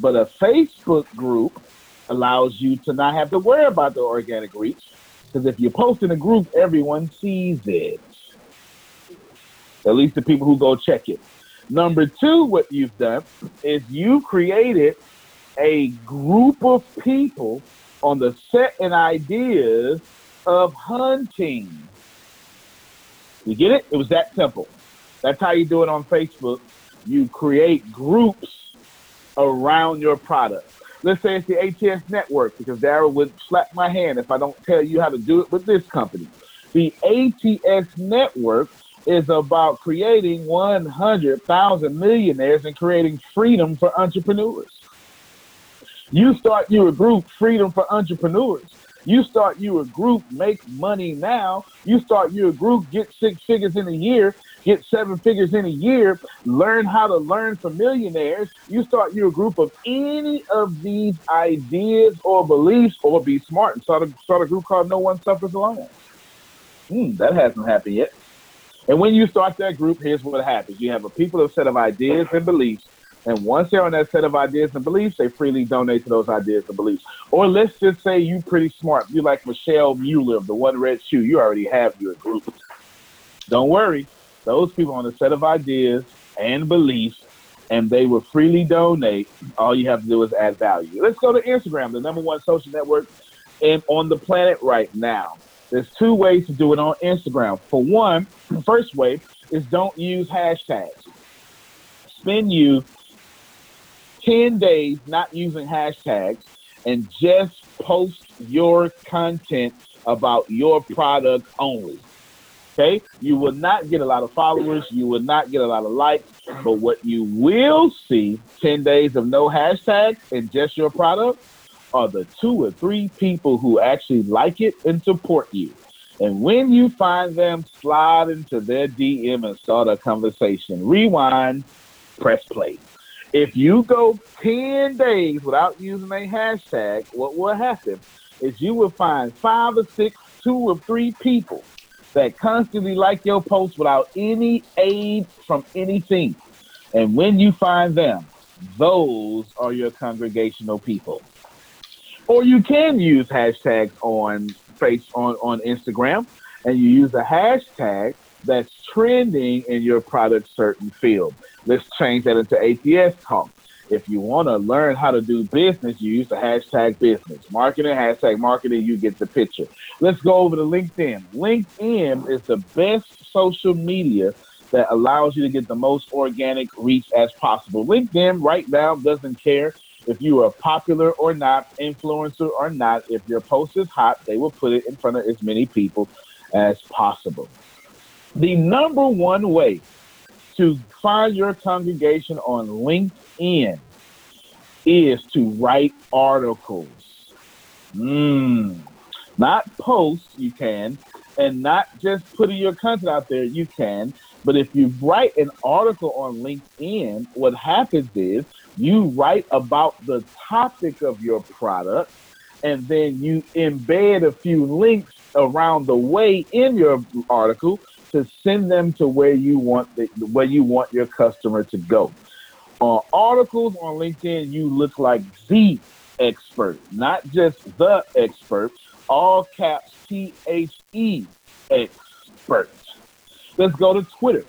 But a Facebook group allows you to not have to worry about the organic reach because if you post in a group, everyone sees it. At least the people who go check it. Number two, what you've done is you created a group of people on the set and ideas of hunting. You get it? It was that simple. That's how you do it on Facebook. You create groups around your product. Let's say it's the ATS network, because Daryl would slap my hand if I don't tell you how to do it with this company. The ATS network is about creating 100,000 millionaires and creating freedom for entrepreneurs. You start your group, Freedom for Entrepreneurs. You start you a group, make money now. You start you a group, get six figures in a year, get seven figures in a year, learn how to learn from millionaires. You start you a group of any of these ideas or beliefs, or be smart and start a, start a group called No One Suffers Alone. Hmm, that hasn't happened yet. And when you start that group, here's what happens. You have a people, a set of ideas and beliefs and once they're on that set of ideas and beliefs, they freely donate to those ideas and beliefs. Or let's just say you pretty smart. You like Michelle Mueller, the one red shoe. You already have your group. Don't worry. Those people on a set of ideas and beliefs, and they will freely donate. All you have to do is add value. Let's go to Instagram, the number one social network and on the planet right now. There's two ways to do it on Instagram. For one, the first way is don't use hashtags. Spend you 10 days not using hashtags and just post your content about your product only. Okay? You will not get a lot of followers, you will not get a lot of likes, but what you will see 10 days of no hashtags and just your product are the two or three people who actually like it and support you. And when you find them, slide into their DM and start a conversation. Rewind, press play. If you go 10 days without using a hashtag, what will happen is you will find five or six, two or three people that constantly like your post without any aid from anything. And when you find them, those are your congregational people. Or you can use hashtags on face on, on Instagram and you use a hashtag that's trending in your product certain field. Let's change that into ATS talk. If you want to learn how to do business, you use the hashtag business. Marketing, hashtag marketing, you get the picture. Let's go over to LinkedIn. LinkedIn is the best social media that allows you to get the most organic reach as possible. LinkedIn right now doesn't care if you are popular or not, influencer or not. If your post is hot, they will put it in front of as many people as possible. The number one way to find your congregation on LinkedIn is to write articles. Mm. Not posts, you can, and not just putting your content out there, you can. But if you write an article on LinkedIn, what happens is you write about the topic of your product and then you embed a few links around the way in your article to send them to where you want the, where you want your customer to go. On articles on LinkedIn, you look like the expert, not just the expert. All caps T H E expert. Let's go to Twitter.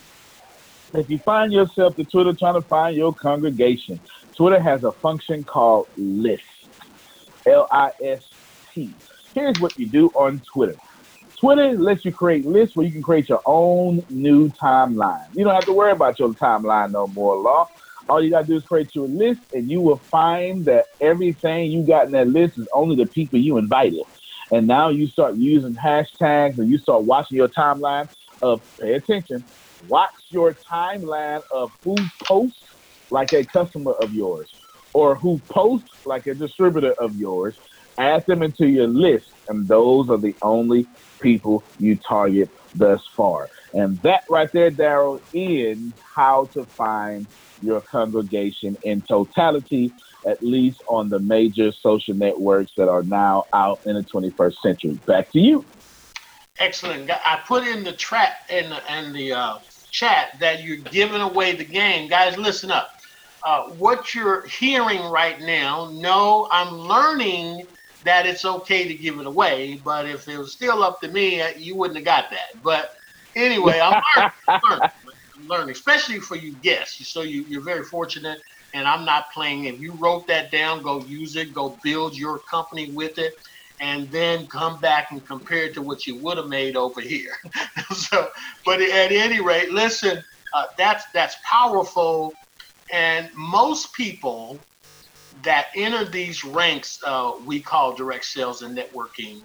If you find yourself to Twitter trying to find your congregation, Twitter has a function called list. L I S T. Here's what you do on Twitter Twitter lets you create lists where you can create your own new timeline. You don't have to worry about your timeline no more, Law. All you gotta do is create your list, and you will find that everything you got in that list is only the people you invited. And now you start using hashtags, and you start watching your timeline of pay attention. Watch your timeline of who posts like a customer of yours, or who posts like a distributor of yours. Add them into your list, and those are the only people you target thus far. And that right there, Daryl, is how to find your congregation in totality, at least on the major social networks that are now out in the 21st century. Back to you. Excellent. I put in the trap in the, in the uh, chat that you're giving away the game. Guys, listen up. Uh, what you're hearing right now, no, I'm learning that it's okay to give it away. But if it was still up to me, uh, you wouldn't have got that. But anyway, I'm learning, I'm learning, I'm learning, especially for you guests. So you, you're very fortunate, and I'm not playing. If you wrote that down, go use it, go build your company with it, and then come back and compare it to what you would have made over here. so, but at any rate, listen, uh, that's that's powerful, and most people that enter these ranks uh, we call direct sales and networking,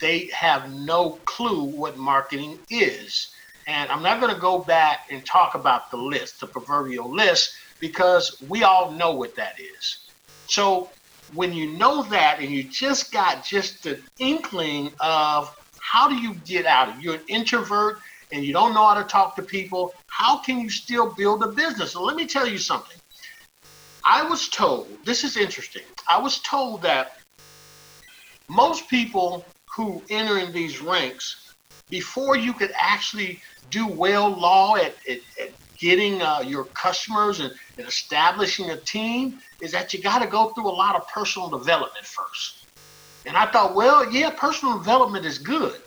they have no clue what marketing is. And I'm not going to go back and talk about the list, the proverbial list, because we all know what that is. So when you know that and you just got just the inkling of how do you get out of you're an introvert and you don't know how to talk to people, how can you still build a business? So let me tell you something. I was told, this is interesting. I was told that most people who enter in these ranks, before you could actually do well law at, at, at getting uh, your customers and, and establishing a team, is that you got to go through a lot of personal development first. And I thought, well, yeah, personal development is good.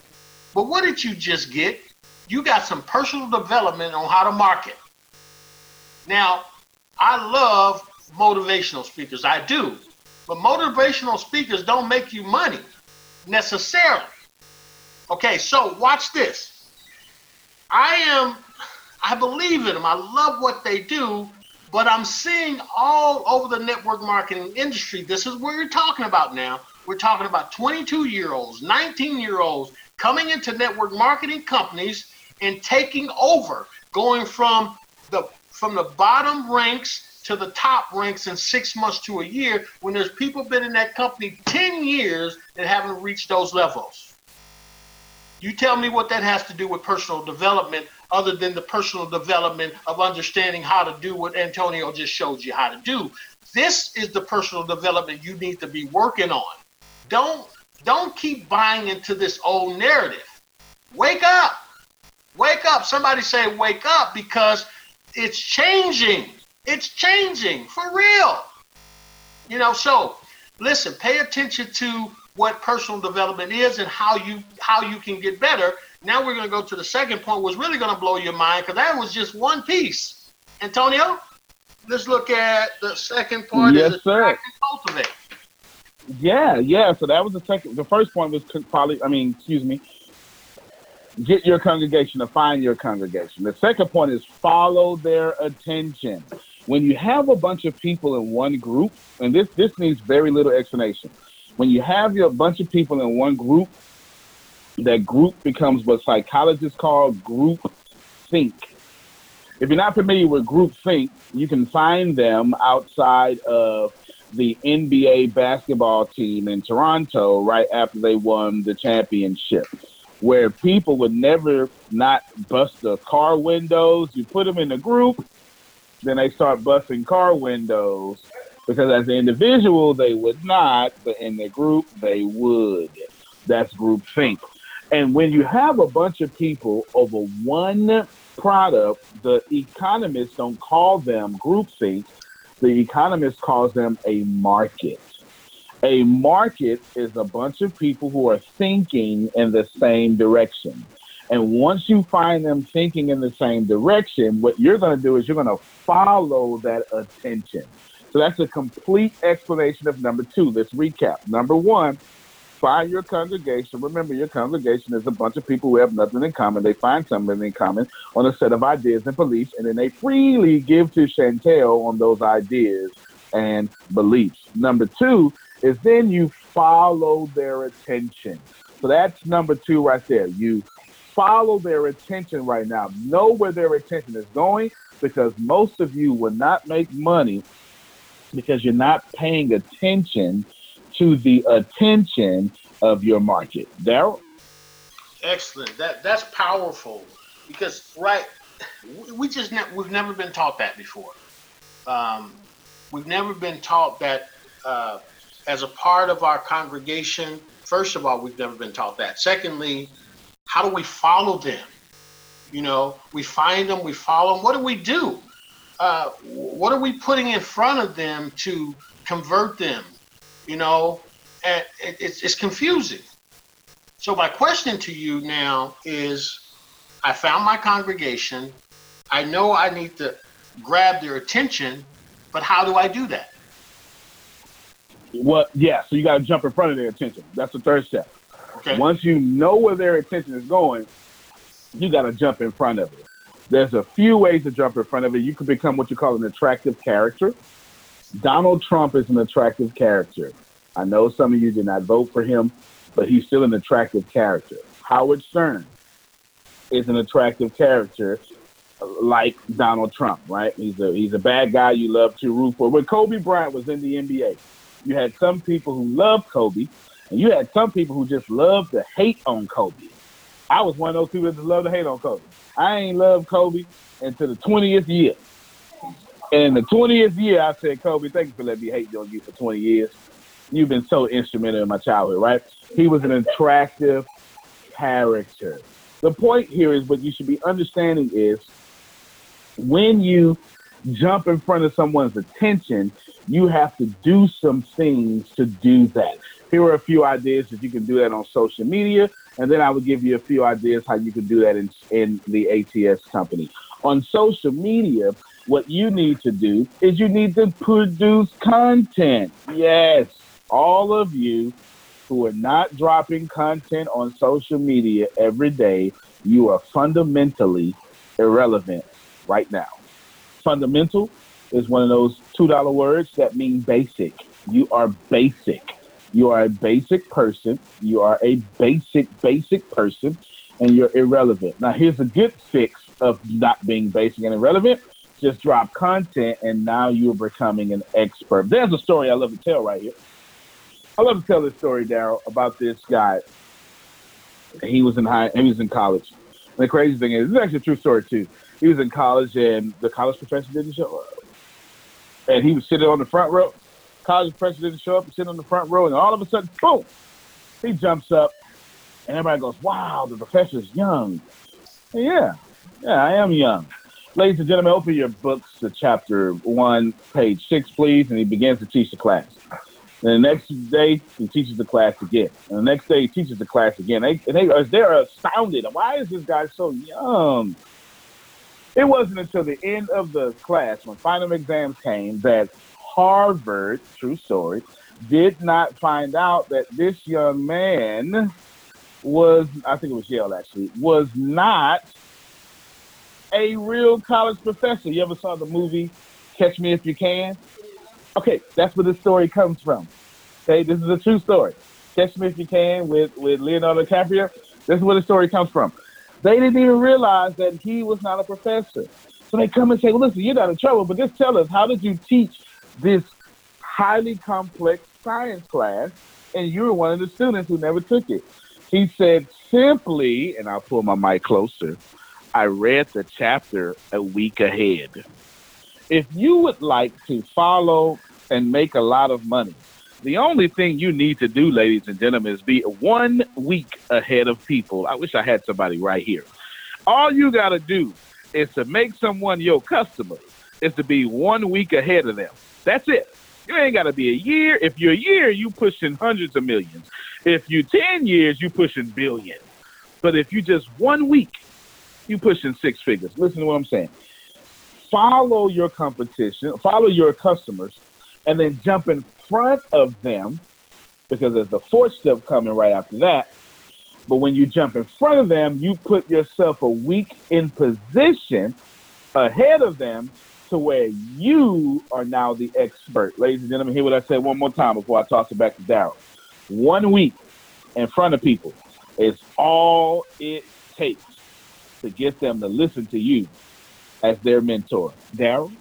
But what did you just get? You got some personal development on how to market. Now, I love motivational speakers. I do. But motivational speakers don't make you money necessarily. Okay, so watch this. I am, I believe in them. I love what they do, but I'm seeing all over the network marketing industry. This is what you're talking about now. We're talking about 22 year olds, 19 year olds coming into network marketing companies and taking over, going from the from the bottom ranks to the top ranks in six months to a year when there's people been in that company 10 years and haven't reached those levels. You tell me what that has to do with personal development other than the personal development of understanding how to do what Antonio just showed you how to do. This is the personal development you need to be working on. Don't don't keep buying into this old narrative. Wake up. Wake up. Somebody say wake up because it's changing. It's changing for real. You know, so listen, pay attention to what personal development is and how you how you can get better. Now we're going to go to the second point, was really going to blow your mind because that was just one piece. Antonio, let's look at the second part. Yes, sir. Cultivate. Yeah, yeah. So that was the second. The first point was probably, I mean, excuse me, get your congregation to find your congregation. The second point is follow their attention when you have a bunch of people in one group, and this this needs very little explanation. When you have your bunch of people in one group, that group becomes what psychologists call group think. If you're not familiar with group think, you can find them outside of the NBA basketball team in Toronto right after they won the championship, where people would never not bust the car windows. You put them in a group, then they start busting car windows because as an individual they would not, but in the group they would. That's group think. And when you have a bunch of people over one product, the economists don't call them group think. The economists calls them a market. A market is a bunch of people who are thinking in the same direction. And once you find them thinking in the same direction, what you're going to do is you're going to follow that attention. So that's a complete explanation of number two. Let's recap. Number one, find your congregation. Remember, your congregation is a bunch of people who have nothing in common. They find something in common on a set of ideas and beliefs, and then they freely give to Chantel on those ideas and beliefs. Number two is then you follow their attention. So that's number two right there. You follow their attention right now. Know where their attention is going because most of you will not make money because you're not paying attention to the attention of your market. Daryl? Excellent. That that's powerful because right, we just ne- we've never been taught that before. Um, we've never been taught that uh, as a part of our congregation. First of all, we've never been taught that. Secondly, how do we follow them? You know, we find them, we follow them. What do we do? Uh, what are we putting in front of them to convert them? You know, it's, it's confusing. So my question to you now is, I found my congregation. I know I need to grab their attention, but how do I do that? Well, yeah, so you got to jump in front of their attention. That's the third step. Okay. Once you know where their attention is going, you got to jump in front of it. There's a few ways to jump in front of it. You can become what you call an attractive character. Donald Trump is an attractive character. I know some of you did not vote for him, but he's still an attractive character. Howard Stern is an attractive character like Donald Trump, right? He's a he's a bad guy you love to root for. When Kobe Bryant was in the NBA, you had some people who loved Kobe, and you had some people who just loved to hate on Kobe. I was one of those people that just love to hate on Kobe. I ain't loved Kobe until the 20th year. And the 20th year, I said, Kobe, thank you for letting me hate on you for 20 years. You've been so instrumental in my childhood, right? He was an attractive character. The point here is what you should be understanding is when you jump in front of someone's attention, you have to do some things to do that. Here are a few ideas that you can do that on social media, and then I will give you a few ideas how you can do that in, in the ATS company. On social media, what you need to do is you need to produce content. Yes, all of you who are not dropping content on social media every day, you are fundamentally irrelevant right now. Fundamental is one of those $2 words that mean basic. You are basic. You are a basic person. You are a basic, basic person, and you're irrelevant. Now, here's a good fix of not being basic and irrelevant. Just drop content, and now you're becoming an expert. There's a story I love to tell right here. I love to tell this story, Daryl, about this guy. He was in high, he was in college. And the crazy thing is, this is actually a true story too. He was in college, and the college professor didn't show up, and he was sitting on the front row college professor didn't show up and sit on the front row, and all of a sudden, boom, he jumps up, and everybody goes, "Wow, the professor's young." And yeah, yeah, I am young. Ladies and gentlemen, open your books to chapter one, page six, please, and he begins to teach the class. And the next day, he teaches the class again. And the next day, he teaches the class again. They, and they, they're astounded. Why is this guy so young? It wasn't until the end of the class, when final exams came, that Harvard, true story, did not find out that this young man was, I think it was Yale actually, was not a real college professor. You ever saw the movie Catch Me If You Can? Okay, that's where this story comes from. Okay, this is a true story. Catch Me If You Can with, with Leonardo DiCaprio. This is where the story comes from. They didn't even realize that he was not a professor. So they come and say, well, listen, you're not in trouble, but just tell us, how did you teach this highly complex science class, and you were one of the students who never took it. He said simply, and I'll pull my mic closer, I read the chapter a week ahead. If you would like to follow and make a lot of money, the only thing you need to do, ladies and gentlemen, is be one week ahead of people. I wish I had somebody right here. All you got to do is to make someone your customer is to be one week ahead of them. That's it. You ain't got to be a year. If you're a year, you pushing hundreds of millions. If you 10 years, you pushing billions. But if you just one week, you pushing six figures. Listen to what I'm saying. Follow your competition, follow your customers, and then jump in front of them because there's the fourth step coming right after that. But when you jump in front of them, you put yourself a week in position ahead of them to where you are now the expert. Ladies and gentlemen, hear what I said one more time before I toss it back to Daryl. One week in front of people is all it takes to get them to listen to you as their mentor. Daryl?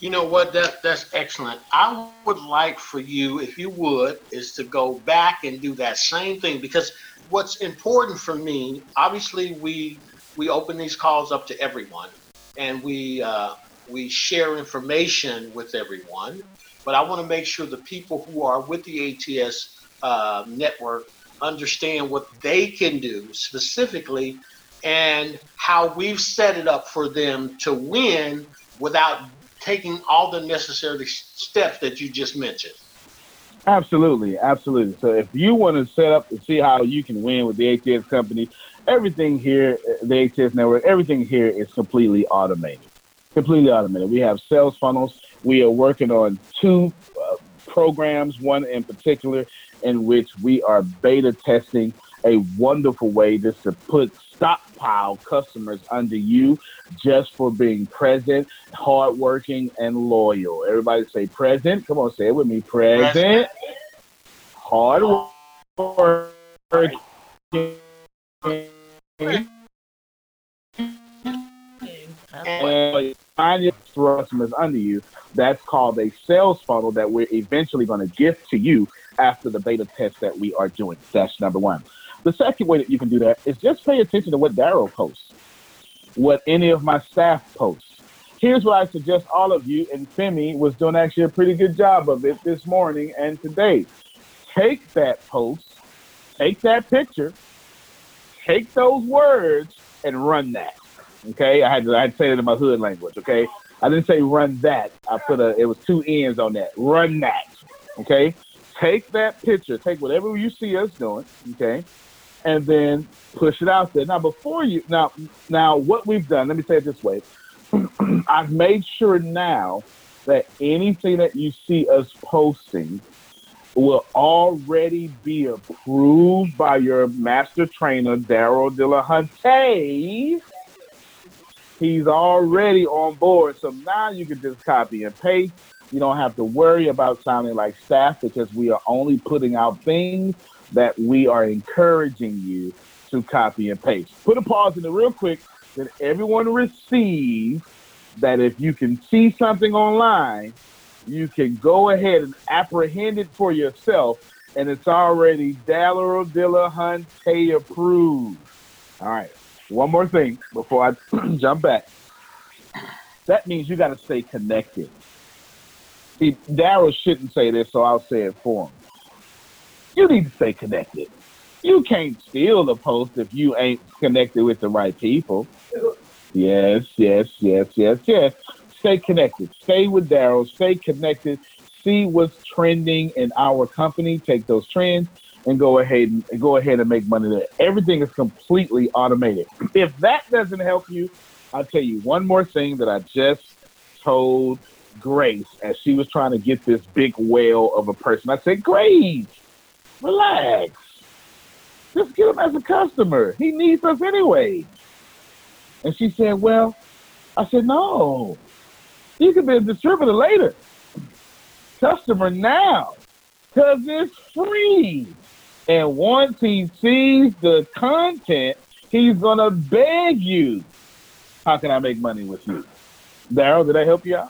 You know what? That that's excellent. I would like for you, if you would, is to go back and do that same thing because what's important for me, obviously, we we open these calls up to everyone, and we uh, we share information with everyone. But I want to make sure the people who are with the ATS uh, network understand what they can do specifically and how we've set it up for them to win without taking all the necessary steps that you just mentioned. Absolutely, absolutely. So if you want to set up to see how you can win with the ATS company, everything here, the ATS network, everything here is completely automated. Completely automated. We have sales funnels. We are working on two uh, programs, one in particular, in which we are beta testing a wonderful way just to put stockpile customers under you just for being present, hardworking, and loyal. Everybody say present. Come on, say it with me. Present, hard working. And find your customers under you. That's called a sales funnel that we're eventually going to gift to you after the beta test that we are doing. That's number one. The second way that you can do that is just pay attention to what Daryl posts, what any of my staff posts. Here's what I suggest all of you, and Femi was doing actually a pretty good job of it this morning and today. Take that post, take that picture, take those words, and run that. Okay, I had to, I had to say it in my hood language. Okay, I didn't say run that. I put a it was two ends on that. Run that. Okay, take that picture, take whatever you see us doing. Okay, and then push it out there. Now, before you now now what we've done, let me say it this way. I've made sure now that anything that you see us posting will already be approved by your master trainer, Daryl Dillahunty. He's already on board. So now you can just copy and paste. You don't have to worry about sounding like staff because we are only putting out things that we are encouraging you to copy and paste. Put a pause in it real quick that everyone receives that if you can see something online, you can go ahead and apprehend it for yourself, and it's already Daryl Dillahunty approved. All right, one more thing before I jump back. That means you got to stay connected. Daryl shouldn't say this, so I'll say it for him you need to stay connected. You can't steal the post if you ain't connected with the right people. Yes, yes, yes, yes, yes. Stay connected. Stay with Daryl. Stay connected. See what's trending in our company. Take those trends and go ahead and, go ahead and make money there. Everything is completely automated. If that doesn't help you, I'll tell you one more thing that I just told Grace as she was trying to get this big whale of a person. I said, Grace, Relax. Just get him as a customer. He needs us anyway. And she said, Well, I said, No. You can be a distributor later. Customer now. Because it's free. And once he sees the content, he's going to beg you, How can I make money with you? Daryl, did I help you out?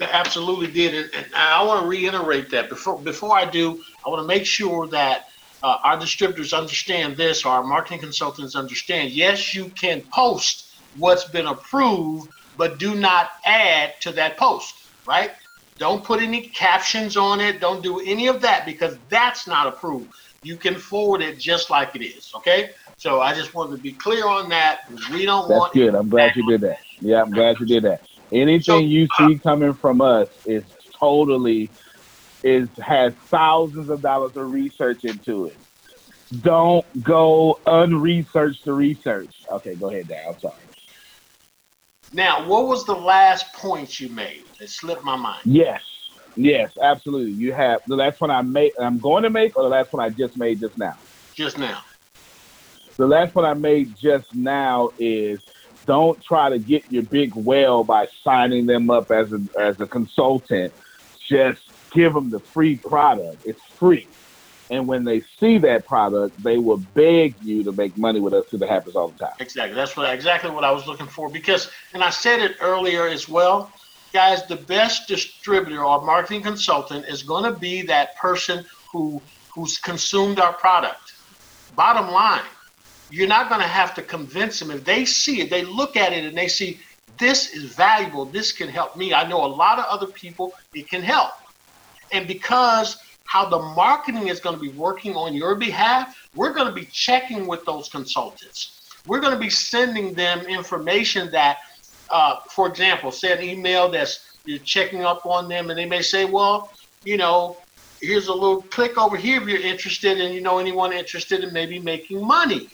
absolutely did. And, and I want to reiterate that before before I do, I want to make sure that uh, our distributors understand this, our marketing consultants understand. Yes, you can post what's been approved, but do not add to that post, right? Don't put any captions on it. Don't do any of that because that's not approved. You can forward it just like it is. Okay. So I just wanted to be clear on that. We don't that's want. That's good. I'm glad you did that. Yeah, I'm glad you did that. Anything so, you see uh, coming from us is totally is has thousands of dollars of research into it. Don't go unresearched the research. Okay, go ahead, Dan. I'm sorry. Now, what was the last point you made? It slipped my mind. Yes. Yes, absolutely. You have the last one I made. I'm going to make, or the last one I just made just now. Just now. The last one I made just now is don't try to get your big whale by signing them up as a as a consultant. Just give them the free product. It's free. And when they see that product, they will beg you to make money with us because it happens all the time. Exactly. That's what exactly what I was looking for. Because and I said it earlier as well, guys, the best distributor or marketing consultant is going to be that person who who's consumed our product. Bottom line, you're not going to have to convince them. If they see it, they look at it and they see this is valuable. This can help me. I know a lot of other people it can help. And because how the marketing is going to be working on your behalf, we're going to be checking with those consultants. We're going to be sending them information that, uh, for example, say an email that's you're checking up on them, and they may say, well, you know, here's a little click over here if you're interested, and you know anyone interested in maybe making money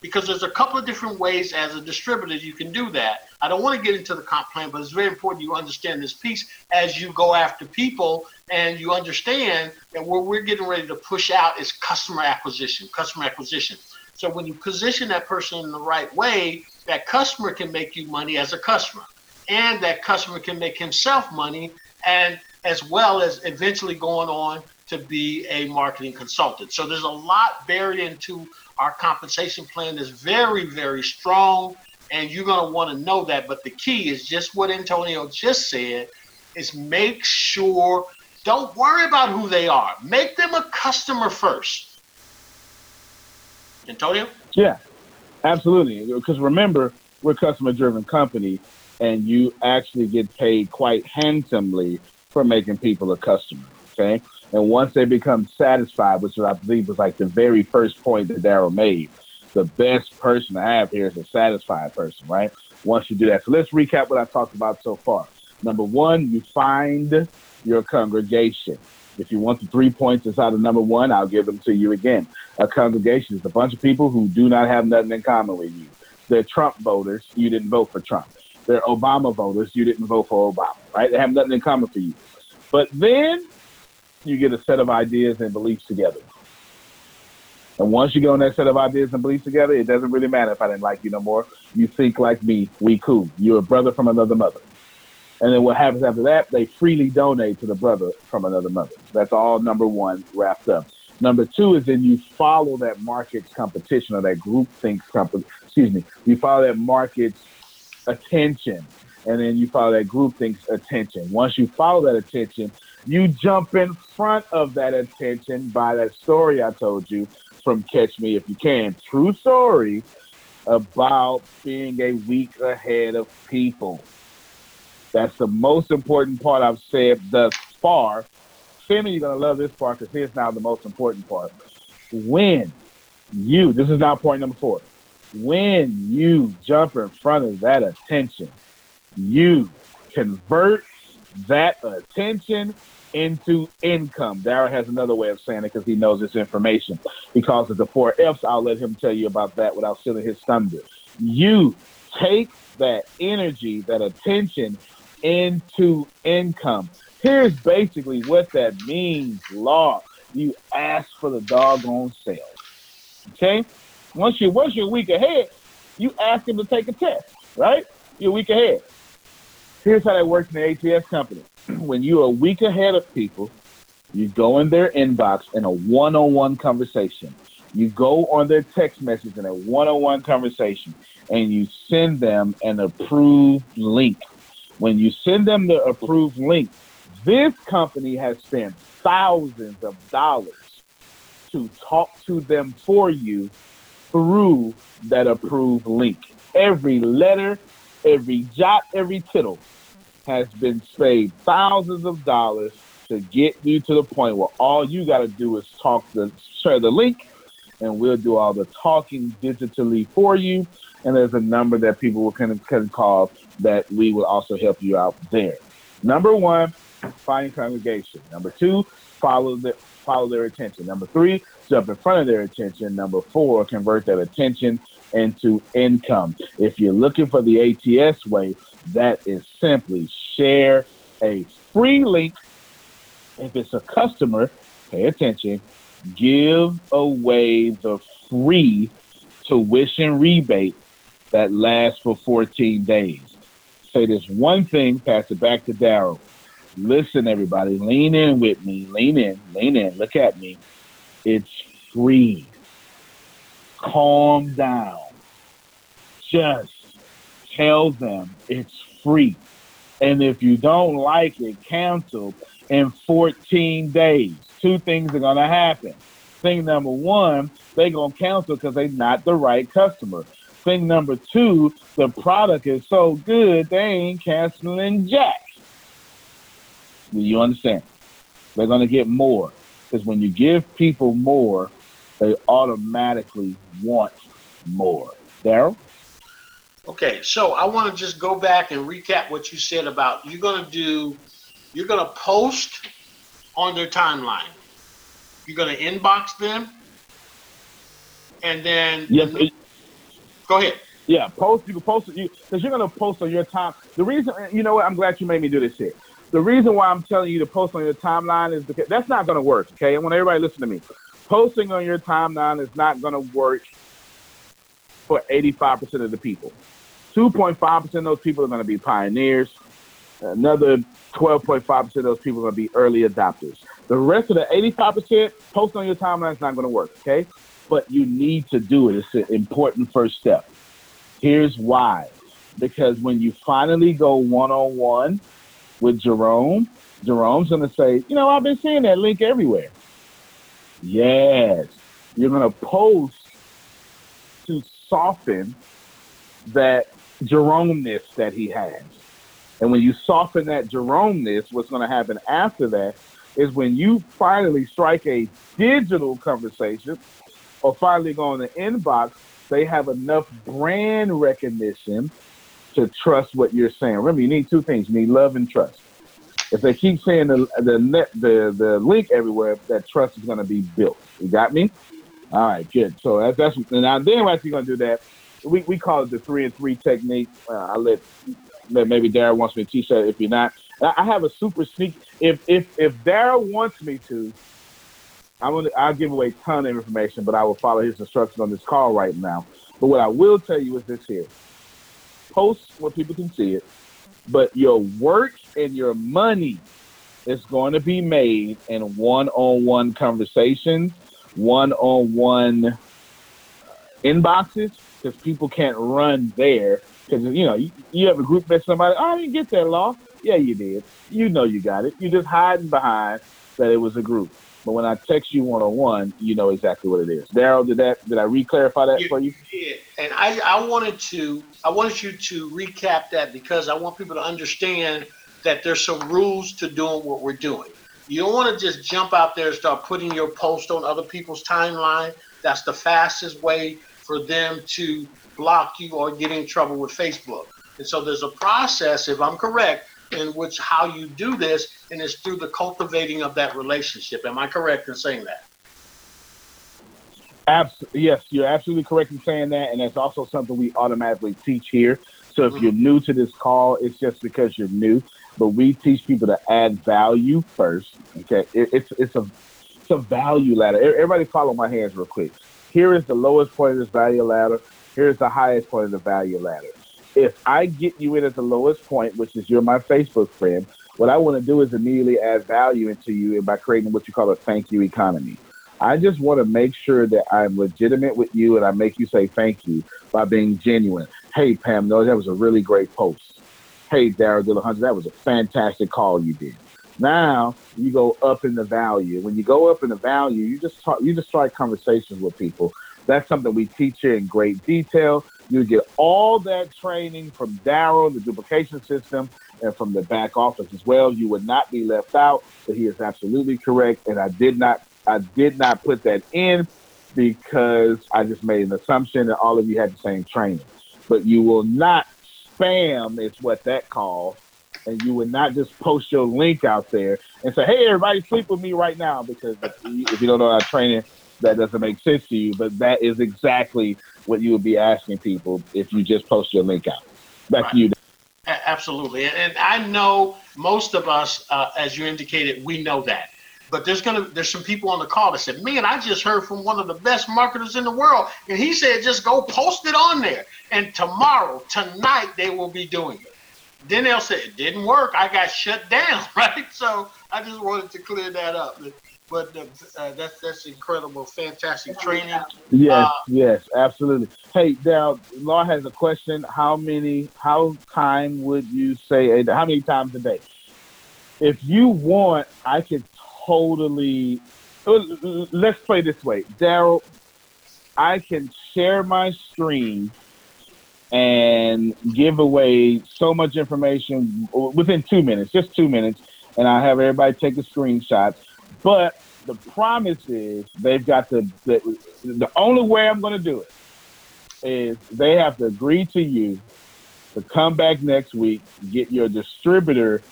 because there's a couple of different ways as a distributor you can do that. I don't want to get into the comp plan, but it's very important you understand this piece as you go after people and you understand that what we're getting ready to push out is customer acquisition, customer acquisition. So when you position that person in the right way, that customer can make you money as a customer, and that customer can make himself money, and as well as eventually going on to be a marketing consultant. So there's a lot buried into our compensation plan that's very, very strong, and you're going to want to know that. But the key is just what Antonio just said: is make sure. Don't worry about who they are. Make them a customer first. Antonio? Yeah, absolutely. Because remember, we're a customer-driven company, and you actually get paid quite handsomely for making people a customer. Okay. And once they become satisfied, which I believe was like the very first point that Daryl made, the best person to have here is a satisfied person, right? Once you do that. So let's recap what I talked about so far. Number one, you find your congregation. If you want the three points inside of number one, I'll give them to you again. A congregation is a bunch of people who do not have nothing in common with you. They're Trump voters. You didn't vote for Trump. They're Obama voters. You didn't vote for Obama, right? They have nothing in common for you. But then you get a set of ideas and beliefs together. And once you get on that set of ideas and beliefs together, it doesn't really matter if I didn't like you no more. You think like me, we cool. You're a brother from another mother. And then what happens after that? They freely donate to the brother from another mother. That's all number one wrapped up. Number two is then you follow that market's competition or that group thinks company. Excuse me. You follow that market's attention, and then you follow that group thinks attention. Once you follow that attention, you jump in front of that attention by that story I told you from Catch Me If You Can. True story about being a week ahead of people. That's the most important part I've said thus far. Family, you're to love this part because here's now the most important part. When you, this is now point number four, when you jump in front of that attention, you convert that attention into income. Daryl has another way of saying it because he knows this information. Because of the four F's, I'll let him tell you about that without stealing his thunder. You take that energy, that attention into income. Here's basically what that means, law. You ask for the doggone sales. Okay? Once you once you're a week ahead, you ask him to take a test, right? You're week ahead. Here's how that works in the ATS company. when you're a week ahead of people, you go in their inbox in a one-on-one conversation. You go on their text message in a one-on-one conversation, and you send them an approved link. When you send them the approved link, this company has spent thousands of dollars to talk to them for you through that approved link. Every letter, every jot, every tittle has been paid thousands of dollars to get you to the point where all you got to do is talk to share the link, and we'll do all the talking digitally for you. And there's a number that people will can can call that we will also help you out there. Number one, find congregation. Number two, follow the follow their attention. Number three, jump in front of their attention. Number four, convert that attention into income. If you're looking for the ATS way, that is simply share a free link If it's a customer, pay attention, give away the free tuition rebate that lasts for 14 days. Say this one thing, pass it back to Daryl. Listen, everybody, lean in with me. Lean in, lean in. Look at me. It's free. Calm down. Just tell them it's free. And if you don't like it, cancel in 14 days. Two things are going to happen. Thing number one, they're going to cancel because they're not the right customer. Thing number two, the product is so good, they ain't canceling jack. Do you understand? They're going to get more. Because when you give people more, they automatically want more. Daryl? Okay, so I want to just go back and recap what you said about you're going to do, you're going to post on their timeline. You're going to inbox them, and then yes. It, go ahead. Yeah, post. You can post it. You because you're going to post on your time. The reason, you know what? I'm glad you made me do this here. The reason why I'm telling you to post on your timeline is because that's not going to work. Okay, I want everybody listen to me. Posting on your timeline is not going to work for 85% of the people. 2.5% of those people are going to be pioneers. Another 12.5% of those people are going to be early adopters. The rest of the 85%, post on your timeline is not going to work, okay? But you need to do it. It's an important first step. Here's why. Because when you finally go one on one with Jerome, Jerome's going to say, you know, I've been seeing that link everywhere. Yes. You're going to post to soften that Jerome-ness that he has. And when you soften that Jerome-ness, what's going to happen after that is when you finally strike a digital conversation or finally go in the inbox, they have enough brand recognition to trust what you're saying. Remember, you need two things: you need love and trust. If they keep saying the the net the the link everywhere, that trust is going to be built. You got me? All right, good. So that's that's now then after you're going to do that, we, we call it the three and three technique. Uh, I let maybe Daryl wants me to teach that. If you're not, I have a super sneak. If if if Daryl wants me to, I'm gonna I'll give away a ton of information, but I will follow his instructions on this call right now. But what I will tell you is this here: post where people can see it, but your work and your money is going to be made in one-on-one conversations, one-on-one uh, inboxes because people can't run there. Because you know, you, you have a group met somebody. Oh, I didn't get that law. Yeah, you did. You know you got it. You're just hiding behind that it was a group. But when I text you one on one, you know exactly what it is. Daryl, did that? Did I re-clarify that you for you? Did. And I, I wanted to, I wanted you to recap that because I want people to understand that there's some rules to doing what we're doing. You don't want to just jump out there and start putting your post on other people's timeline. That's the fastest way for them to block you or get in trouble with Facebook. And so there's a process, if I'm correct, in which how you do this, and it's through the cultivating of that relationship. Am I correct in saying that? Absolutely, yes, you're absolutely correct in saying that, and that's also something we automatically teach here. So if mm-hmm. you're new to this call, it's just because you're new, but we teach people to add value first. Okay, it, it's it's a it's a value ladder. Everybody, follow my hands real quick here is the lowest point of this value ladder. Here's the highest point of the value ladder. If I get you in at the lowest point, which is you're my Facebook friend, what I want to do is immediately add value into you by creating what you call a thank you economy. I just want to make sure that I'm legitimate with you and I make you say thank you by being genuine. Hey, Pam, no, that was a really great post. Hey, Daryl Dillahunty, that was a fantastic call you did. Now you go up in the value. When you go up in the value, you just talk, you just start conversations with people. That's something we teach you in great detail. You get all that training from Daryl, the duplication system, and from the back office as well. You would not be left out. But he is absolutely correct, and I did not I did not put that in because I just made an assumption that all of you had the same training. But you will not spam is what that calls and you would not just post your link out there and say, "Hey, everybody, sleep with me right now," because if you don't know how training, that doesn't make sense to you. But that is exactly what you would be asking people if you just post your link out. Back right. to you. Absolutely, and I know most of us, uh, as you indicated, we know that. But there's gonna there's some people on the call that said, "Man, I just heard from one of the best marketers in the world, and he said just go post it on there, and tomorrow, tonight, they will be doing it." Then they'll say it didn't work. I got shut down, right? So I just wanted to clear that up. But, but uh, uh, that's that's incredible, fantastic training. Yes, Uh, yes, absolutely. Hey, Dal, Law has a question. How many, how time would you say, how many times a day? If you want, I could totally, let's play this way. Daryl, I can share my screen and give away so much information within two minutes, just two minutes, and I have everybody take a screenshot. But the promise is they've got to, the, the only way I'm going to do it is they have to agree to you to come back next week, get your distributor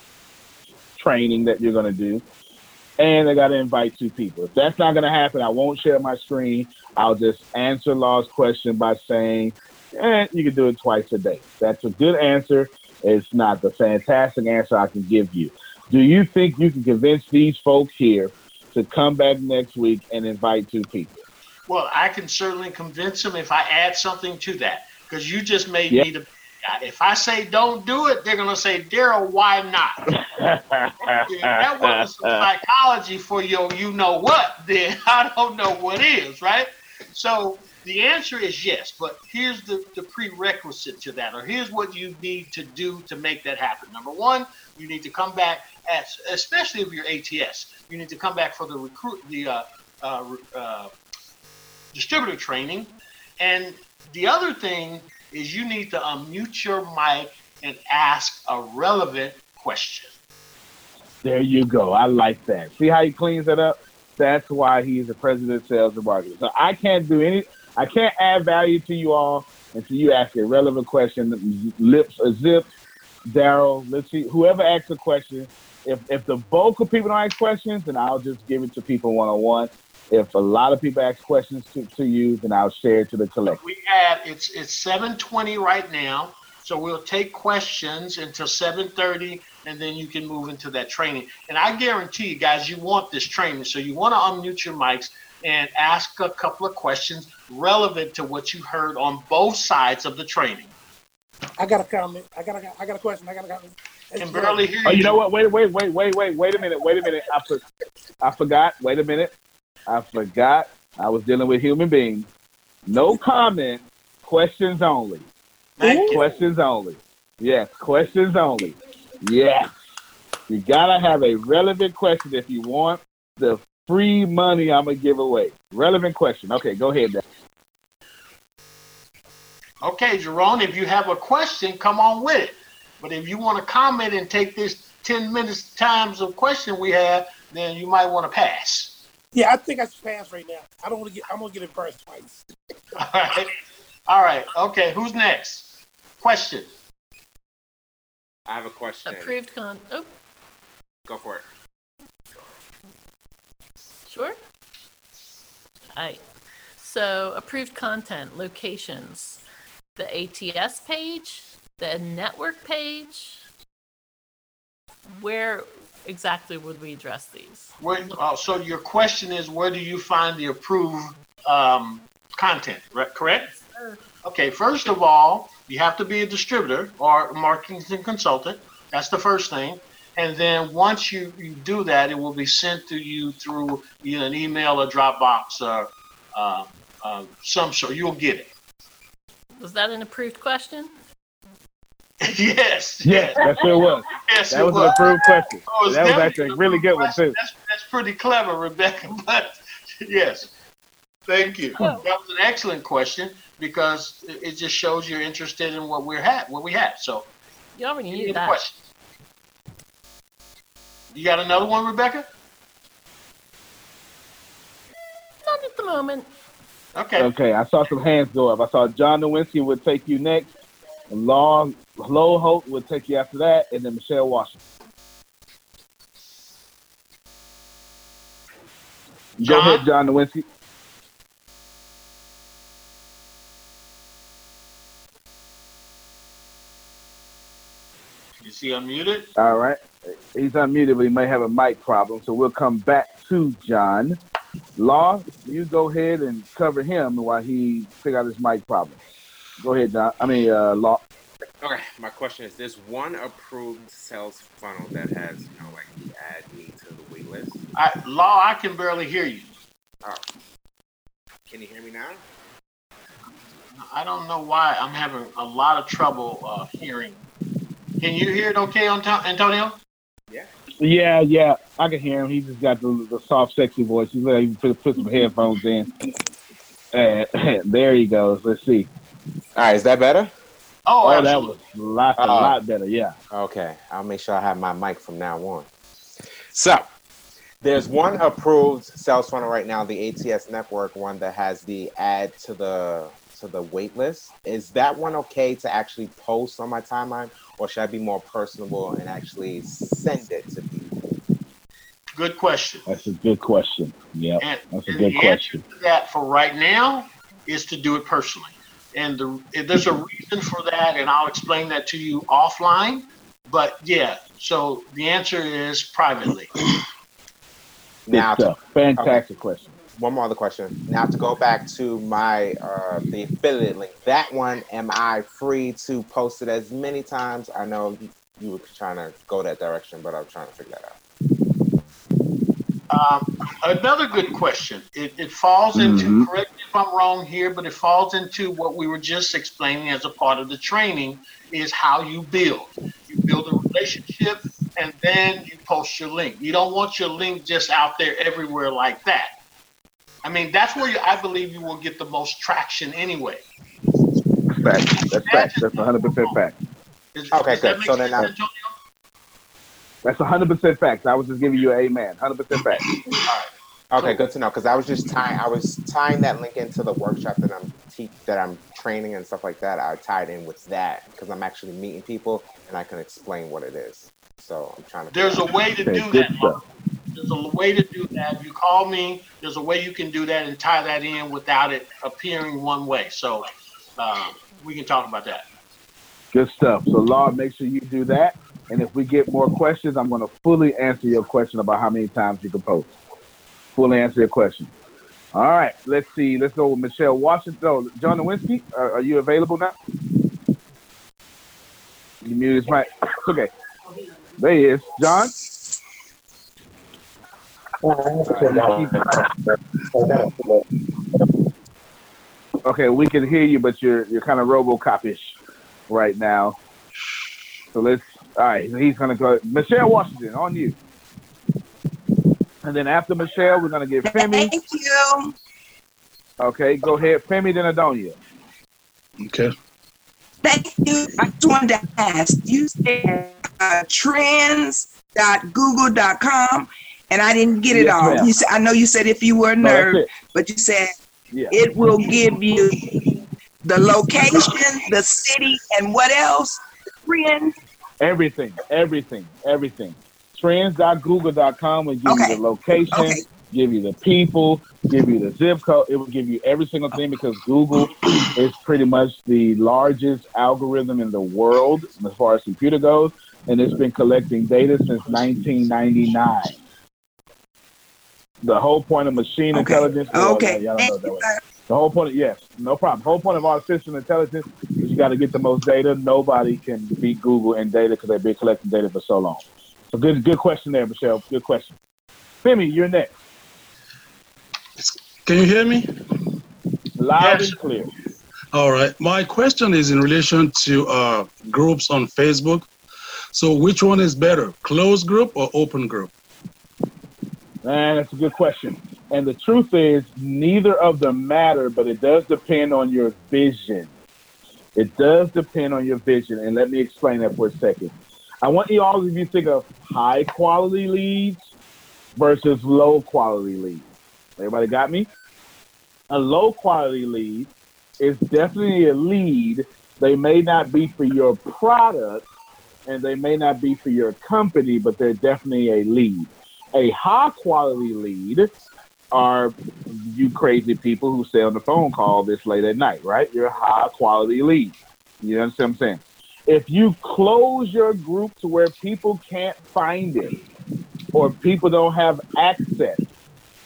training that you're going to do, and they got to invite two people. If that's not going to happen, I won't share my screen. I'll just answer Law's question by saying, eh, you can do it twice a day. That's a good answer. It's not the fantastic answer I can give you. Do you think you can convince these folks here to come back next week and invite two people? Well, I can certainly convince them if I add something to that, because you just made Yep. me the guy. If I say don't do it, they're gonna say, Daryl, why not? That wasn't some psychology for your you know what, then I don't know what is, right? So the answer is yes, but here's the, the prerequisite to that, or here's what you need to do to make that happen. Number one, you need to come back especially if you're ATS, you need to come back for the recruit the uh, uh, uh, distributor training. And the other thing is you need to unmute your mic and ask a relevant question. There you go. I like that. See how he cleans it up? That's why he's the president of sales and marketing. So I can't do any, I can't add value to you all until you ask a relevant question. Lips are zipped. Daryl, let's see, whoever asks a question, if, if the bulk of people don't ask questions, then I'll just give it to people one on one. If a lot of people ask questions to, to you, then I'll share it to the collective. We have it's it's 7:20 right now, so we'll take questions until 7:30, and then you can move into that training. And I guarantee you guys, you want this training, so you want to unmute your mics and ask a couple of questions relevant to what you heard on both sides of the training. I got a comment. I got a, I got a question. I got a comment. Can barely hear you. Oh, you you. know what? Wait, wait, wait, wait, wait, wait a minute. Wait a minute. I, for, I forgot. Wait a minute. I forgot. I was dealing with human beings. No comment. Questions only. Thank you. Questions only. Yes. Questions only. Yes. You gotta have a relevant question if you want the free money I'm gonna give away. Relevant question. Okay, go ahead. Dan. Okay, Jerome, if you have a question, come on with it. But if you want to comment and take this 10 minutes times of question we have, then you might want to pass. Yeah, I think I should pass right now. I don't want to get. I'm gonna get embarrassed twice. All right. All right. Okay. Who's next? Question. I have a question. Approved con. Oh, Go for it. sure. Alright. So approved content locations, the ATS page, the network page. Where exactly would we address these? Where, uh, so your question is, where do you find the approved um, content? Correct? Okay. First of all, you have to be a distributor or marketing consultant. That's the first thing. And then once you, you do that, it will be sent to you through either an email or Dropbox or uh, uh, some sort. You'll get it. Was that an approved question? yes. Yes, that's what it was. Yes, That it was an approved question. Oh, That was actually a really good one too. That's, that's pretty clever, Rebecca. But yes, thank you. Oh. That was an excellent question because it it just shows you're interested in what we're had, what we have. So, You already knew that. questions? You got another one, Rebecca? Not at the moment. Okay. Okay, I saw some hands go up. I saw John Nowinski would take you next, and Long Low Hope would take you after that, and then Michelle Washington. Go John? ahead, John Nowinski. Is he unmuted? All right. He's unmuted, but he may have a mic problem. So we'll come back to John. Law, you go ahead and cover him while he figure out his mic problem. Go ahead, John. I mean, uh, Law. Okay, my question is: There's one approved sales funnel that has, you know, like you add me to the wait list. I, Law, I can barely hear you. Oh, can you hear me now? I don't know why I'm having a lot of trouble uh, hearing. Can you hear it okay, Anto- Antonio? Yeah, yeah, yeah, I can hear him. He just got the, the soft, sexy voice. He's like, he put, put some headphones in. And there he goes. Let's see. All right, is that better? Oh, Oh, that was a lot, a Uh, lot better. Yeah. Okay, I'll make sure I have my mic from now on. So, there's one approved sales funnel right now, the ATS network one that has the add to the to the wait list. Is that one okay to actually post on my timeline, or should I be more personable and actually send it to people? Good question. That's a good question. Yeah, that's a and good the question. answer to that for right now is to do it personally. And the, there's a mm-hmm. reason for that, and I'll explain that to you offline. But yeah, so the answer is privately. Good Now, to stuff. Fantastic question. One more other question. Now to go back to my uh, the affiliate link, that one, am I free to post it as many times? I know you, you were trying to go that direction, but I'm trying to figure that out. Um, another good question. It, it falls into, Mhm. correct me if I'm wrong here, but it falls into what we were just explaining as a part of the training is how you build. You build a relationship and then you post your link. You don't want your link just out there everywhere like that. I mean, that's where you, I believe you will get the most traction anyway. Fact. That's fact. That's 100% fact. Is- Okay, does that good. make So then sense, I- That's 100% fact. I was just giving you an amen. 100% fact. Okay, good to know because I was just tying I was tying that link into the workshop that I'm te- that I'm training and stuff like that. I tied in with that because I'm actually meeting people and I can explain what it is. So I'm trying to. There's a way to Okay, do good that. There's a way to do that. You call me. There's a way you can do that and tie that in without it appearing one way. So um, we can talk about that. Good stuff. So, Law, make sure you do that. And if we get more questions, I'm going to fully answer your question about how many times you can post. Fully answer your question. All right. Let's see. Let's go with Michelle Washington. Oh, John Nowinski, are, are you available now? You mute his mic. Okay. There he is. John? Okay, we can hear you, but you're you're kind of RoboCop-ish right now. So let's. All right, he's gonna go. Michelle Washington, on you. And then after Michelle, we're gonna get Femi. Thank you. Okay, go ahead, Femi, then Adonia. Okay. Thank you. I just wanted to ask. You said uh, trends.google.com, and I didn't get it Yes, all. ma'am. You said, I know you said if you were a nerd, but you said Yeah. it will give you the location, the city, and what else? Trend. Everything, everything, everything. Trends.google.com will give Okay. you the location, Okay. give you the people, give you the zip code. It will give you every single thing because Google is pretty much the largest algorithm in the world as far as computer goes, and it's been collecting data since 1999. The whole point of machine Okay. intelligence. well, Okay. y'all don't know Thank that you. way. The whole point, of, yes, no problem. The whole point of artificial intelligence is you got to get the most data. Nobody can beat Google in data because they've been collecting data for so long. So good, good question there, Michelle. Good question. Femi, you're next. Can you hear me? Loud Yes. and clear. All right. My question is in relation to uh, groups on Facebook. So, which one is better, closed group or open group? Man, that's a good question. And the truth is, neither of them matter, but it does depend on your vision. It does depend on your vision. And let me explain that for a second. I want you all of you to think of high quality leads versus low quality leads. Everybody got me? A low quality lead is definitely a lead. They may not be for your product and they may not be for your company, but they're definitely a lead. A high quality lead are you crazy people who stay on the phone call this late at night, right? You're a high quality lead. You understand what I'm saying? If you close your group to where people can't find it or people don't have access,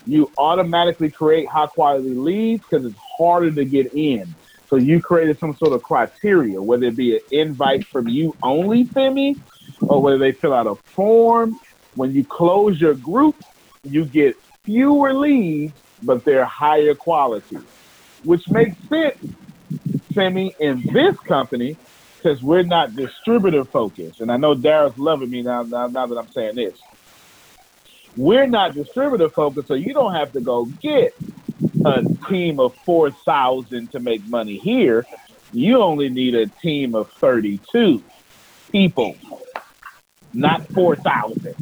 you automatically create high quality leads because it's harder to get in. So you created some sort of criteria, whether it be an invite from you only, Femi, or whether they fill out a form. When you close your group, you get fewer leads, but they're higher quality, which makes sense, Femi, in this company because we're not distributor focused. And I know Daryl's loving me now, now, now that I'm saying this. We're not distributor focused, so you don't have to go get a team of 4,000 to make money here. You only need a team of 32 people, not 4,000.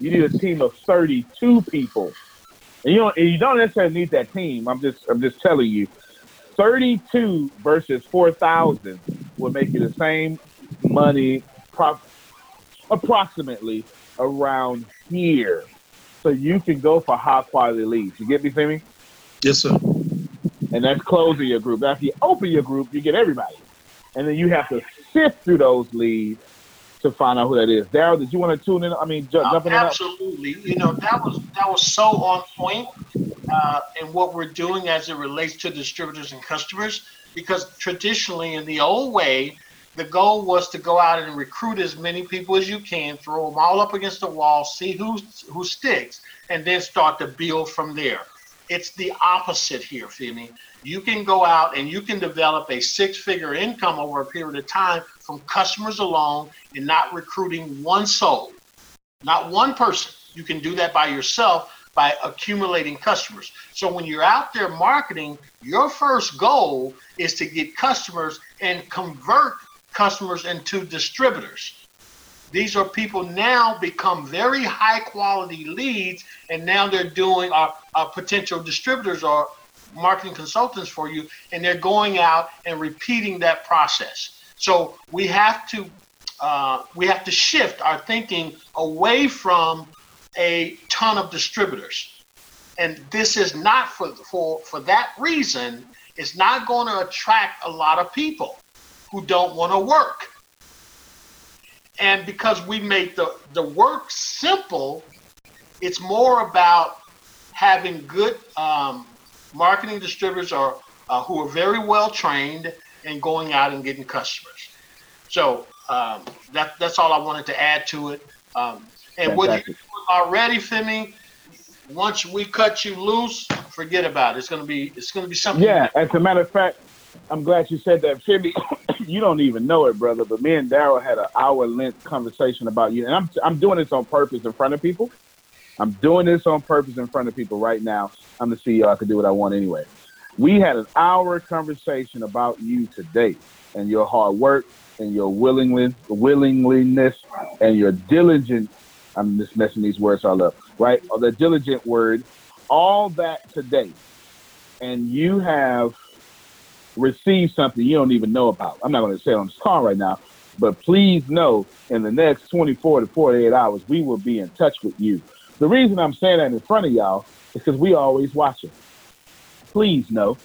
You need a team of 32 people. And you don't, and you don't necessarily need that team. I'm just, I'm just telling you, 32 versus 4,000 will make you the same money, pro- approximately around here. So you can go for high quality leads. You get me, Femi? Yes, sir. And that's closing your group. After you open your group, you get everybody. And then you have to sift through those leads to find out who that is. Daryl, did you want to tune in? I mean, ju- Uh, jump in on that? absolutely. You know that was that was so on point uh, in what we're doing as it relates to distributors and customers. Because traditionally, in the old way, the goal was to go out and recruit as many people as you can, throw them all up against the wall, see who who sticks, and then start to build from there. It's the opposite here, Femi. You can go out and you can develop a six-figure income over a period of time from customers alone and not recruiting one soul not one person. You can do that by yourself by accumulating customers. So when you're out there marketing, your first goal is to get customers and convert customers into distributors. These are people now become very high quality leads, and now they're doing our, our potential distributors or marketing consultants for you, and they're going out and repeating that process. So we have to uh, we have to shift our thinking away from a ton of distributors. And this is not for for for that reason. It's not going to attract a lot of people who don't want to work. And because we make the the work simple, it's more about having good um, marketing distributors or uh, who are very well trained and going out and getting customers. So um, that that's all I wanted to add to it. Um, and what you already, Femi, once we cut you loose, forget about it. It's gonna be it's gonna be something. Yeah, as a matter of fact, I'm glad you said that, Femi. you don't even know it, brother, but me and Daryl had an hour length conversation about you, and I'm I'm doing this on purpose in front of people. I'm doing this on purpose in front of people right now. I'm the CEO. I can do what I want anyway. We had an hour conversation about you today and your hard work and your willingness, willingness and your diligent. I'm just messing these words all up, right? Or the diligent word, all that today, and you have received something you don't even know about. I'm not going to say it on this call right now, but please know in the next 24 to 48 hours, we will be in touch with you. The reason I'm saying that in front of y'all is because we always watch it. Please know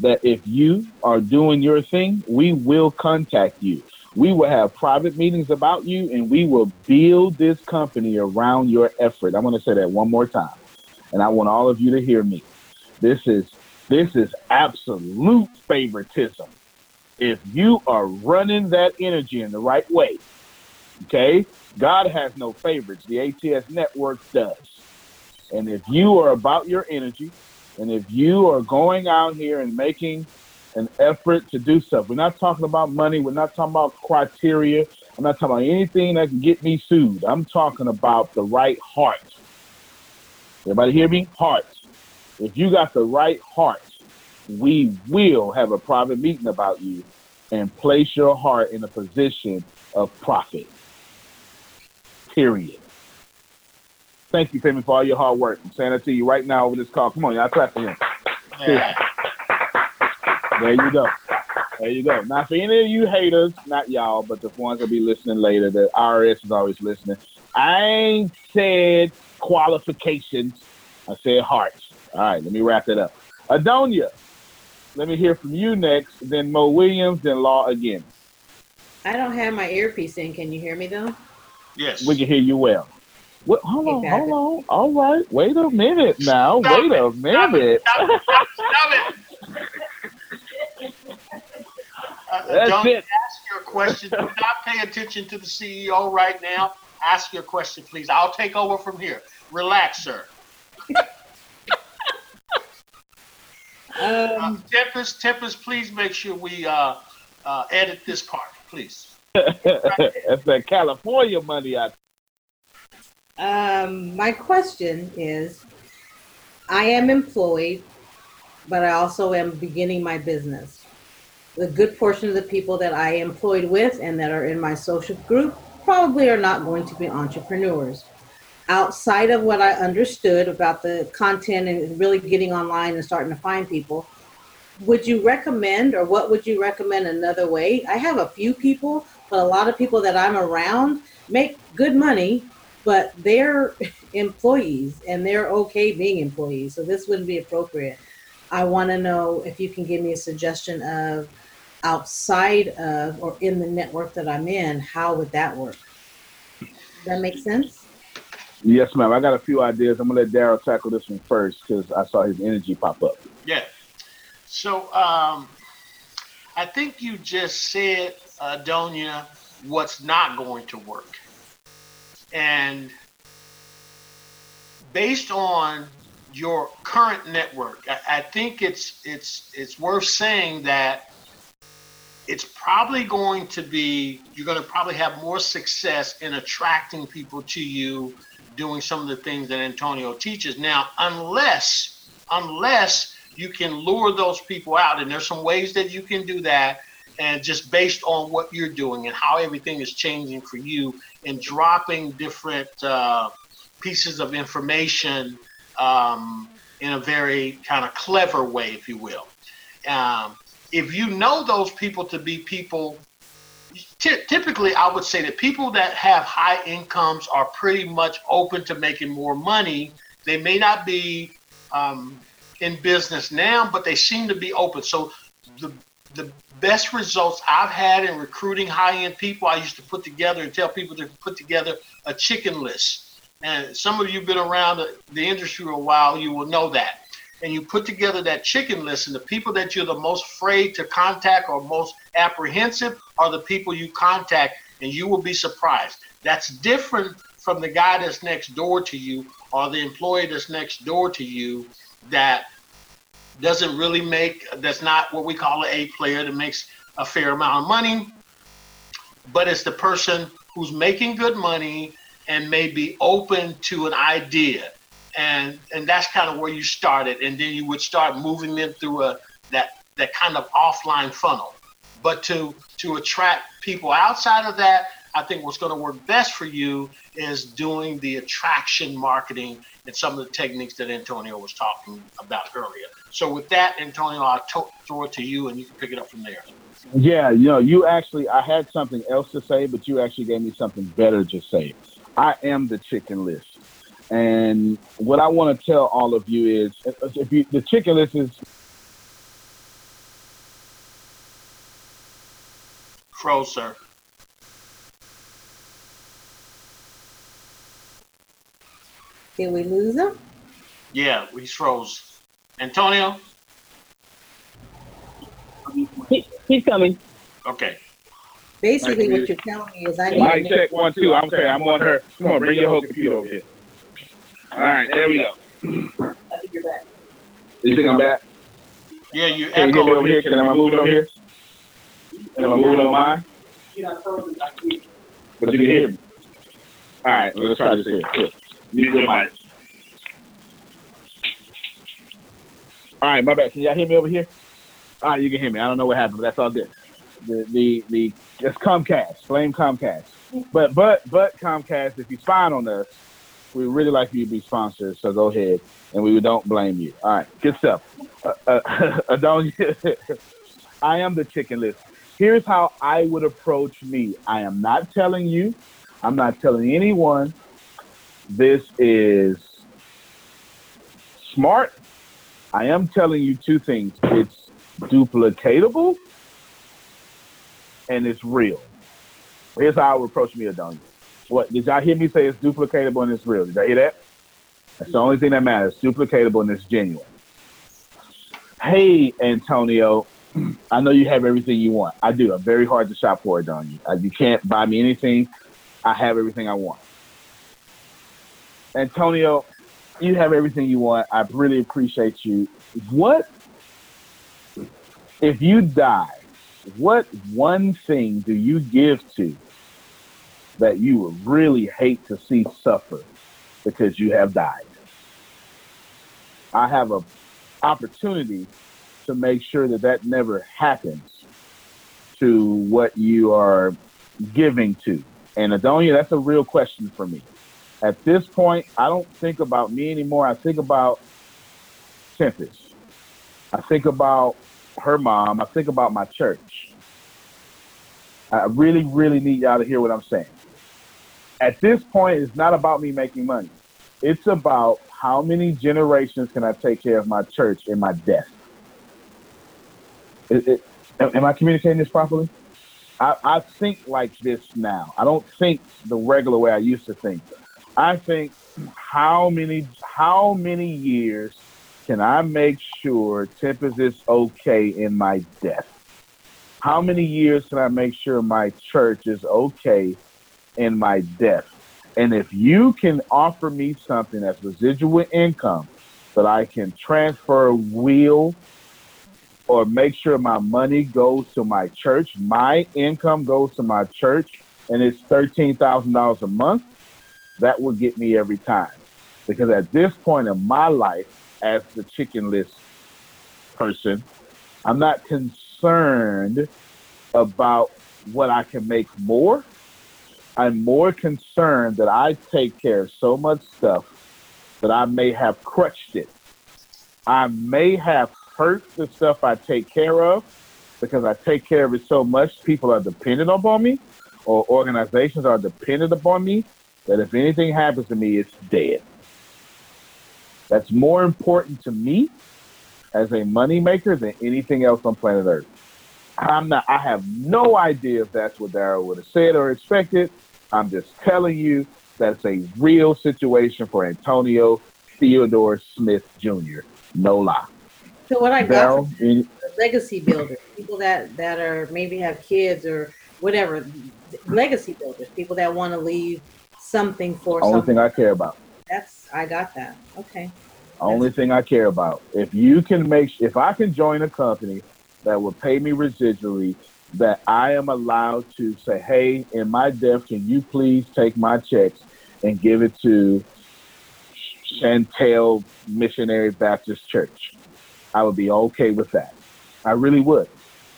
that if you are doing your thing, we will contact you. We will have private meetings about you and we will build this company around your effort. I'm going to say that one more time. And I want all of you to hear me. This is this is absolute favoritism. If you are running that energy in the right way, okay? God has no favorites. The ATS network does. And if you are about your energy, and if you are going out here and making an effort to do stuff, we're not talking about money, we're not talking about criteria, I'm not talking about anything that can get me sued. I'm talking about the right heart. Everybody hear me? Heart. If you got the right heart, we will have a private meeting about you and place your heart in a position of profit. Period. Thank you, Femi, for all your hard work. I'm saying that to you right now over this call. Come on, y'all clap for him. Yeah. There you go. There you go. Now, for any of you haters, not y'all, but the ones that be listening later, the IRS is always listening. I ain't said qualifications. I said hearts. All right, let me wrap it up. Adonia, let me hear from you next, then Mo Williams, then Law again. I don't have my earpiece in. Can you hear me though? Yes. We can hear you well. What, hold on, Exactly. hold on. All right. Wait a minute now. Stop Wait it. a minute. Stop it. Stop, stop it. Uh, That's don't it. ask your question. Do not pay attention to the CEO right now. Ask your question, please. I'll take over from here. Relax, sir. Uh, Um, Tempest, Tempest, please make sure we uh, uh, edit this part, please. That's that California money I um, my question is, I am employed, but I also am beginning my business. A good portion of the people that I employed with and that are in my social group probably are not going to be entrepreneurs. Outside of what I understood about the content and really getting online and starting to find people, would you recommend or what would you recommend another way? I have a few people, but a lot of people that I'm around make good money, but they're employees and they're okay being employees. So this wouldn't be appropriate. I want to know if you can give me a suggestion of outside of or in the network that I'm in, how would that work? Does that make sense? Yes, ma'am. I got a few ideas. I'm gonna let Daryl tackle this one first because I saw his energy pop up. Yeah. So um, I think you just said, uh, Donia, what's not going to work. And based on your current network, I, I think it's it's it's worth saying that it's probably going to be you're going to probably have more success in attracting people to you doing some of the things that Antonio teaches. Now, unless unless you can lure those people out, and there's some ways that you can do that, and just based on what you're doing and how everything is changing for you, and dropping different uh, pieces of information um, in a very kind of clever way, if you will. Um, if you know those people to be people ty- typically i would say that people that have high incomes are pretty much open to making more money. They may not be um, in business now but they seem to be open. So the the best results i've had in recruiting high-end people i used to put together and tell people to put together a chicken list. And some of you have been around the industry a while you will know that and you put together that chicken list and the people that you're the most afraid to contact or most apprehensive are the people you contact and you will be surprised. That's different from the guy that's next door to you or the employee that's next door to you that doesn't really make that's not what we call an a player that makes a fair amount of money but it's the person who's making good money and may be open to an idea and and that's kind of where you started and then you would start moving them through a that that kind of offline funnel but to to attract people outside of that i think what's going to work best for you is doing the attraction marketing and some of the techniques that antonio was talking about earlier so with that antonio i'll to- throw it to you and you can pick it up from there Yeah, you know, you actually, I had something else to say, but you actually gave me something better to say. I am the chicken list. And what I want to tell all of you is if you, the chicken list is froze sir Did we lose him? yeah he's froze antonio He, he's coming. okay Basically, what you're telling me is I need Mic to check one, two. I'm sorry, I'm on her. Come on, bring your whole computer over here. All right, there we go. I think you're back. You think I'm back? yeah you Can you get me over here? Can I move it over here? Can I move it on mine? But you can hear me. All right, let's try this here. Here. You good, Mike. All right, my bad. Can y'all hear me over here? All right, you can hear me. I don't know what happened, but that's all good. The the the it's Comcast, blame Comcast. But but but Comcast, if you spying on us, we really like you to be sponsors. So go ahead, and we don't blame you. All right, good stuff. Uh, uh, Adonia, I am the chicken list. Here's how I would approach me. I am not telling you. I'm not telling anyone. This is smart. I am telling you two things. It's duplicatable and it's real. Here's how I would approach me, Adonia. What did y'all hear me say? It's duplicatable and it's real. Did y'all hear that? That's the only thing that matters. Duplicatable and it's genuine. Hey, Antonio, I know you have everything you want. I do. I'm very hard to shop for, Adonia. Uh, you can't buy me anything. I have everything I want. Antonio, you have everything you want. I really appreciate you. What if you die? What one thing do you give to that you would really hate to see suffer because you have died? I have an opportunity to make sure that that never happens to what you are giving to. And Adonia, that's a real question for me. At this point, I don't think about me anymore. I think about Tempest. I think about her mom. I think about my church. I really, really need y'all to hear what I'm saying. At this point, it's not about me making money. It's about how many generations can I take care of my church in my death. It, it, am I communicating this properly? I, I think like this now. I don't think the regular way I used to think. I think how many how many years can I make sure Tempest is okay in my death? How many years can I make sure my church is okay in my death? And if you can offer me something that's residual income that I can transfer, will, or make sure my money goes to my church, my income goes to my church, and it's $13,000 a month, that will get me every time. Because at this point in my life, as the chicken list person, I'm not concerned about what I can make more. I'm more concerned that I take care of so much stuff that I may have crushed it. I may have hurt the stuff I take care of because I take care of it so much. People are dependent upon me, or organizations are dependent upon me that if anything happens to me, it's dead. That's more important to me as a moneymaker than anything else on planet Earth. I'm not. I have no idea if that's what Daryl would have said or expected. I'm just telling you that's a real situation for Antonio Theodore Smith Jr. No lie. So what I got Daryl, legacy builders, people that that are maybe have kids or whatever, legacy builders, people that want to leave something for only something. thing I care about. That's I got that. Okay. Only thing I care about. If you can make, if I can join a company that will pay me residually, that I am allowed to say, hey, in my death, can you please take my checks and give it to Chantel Missionary Baptist Church? I would be okay with that. I really would.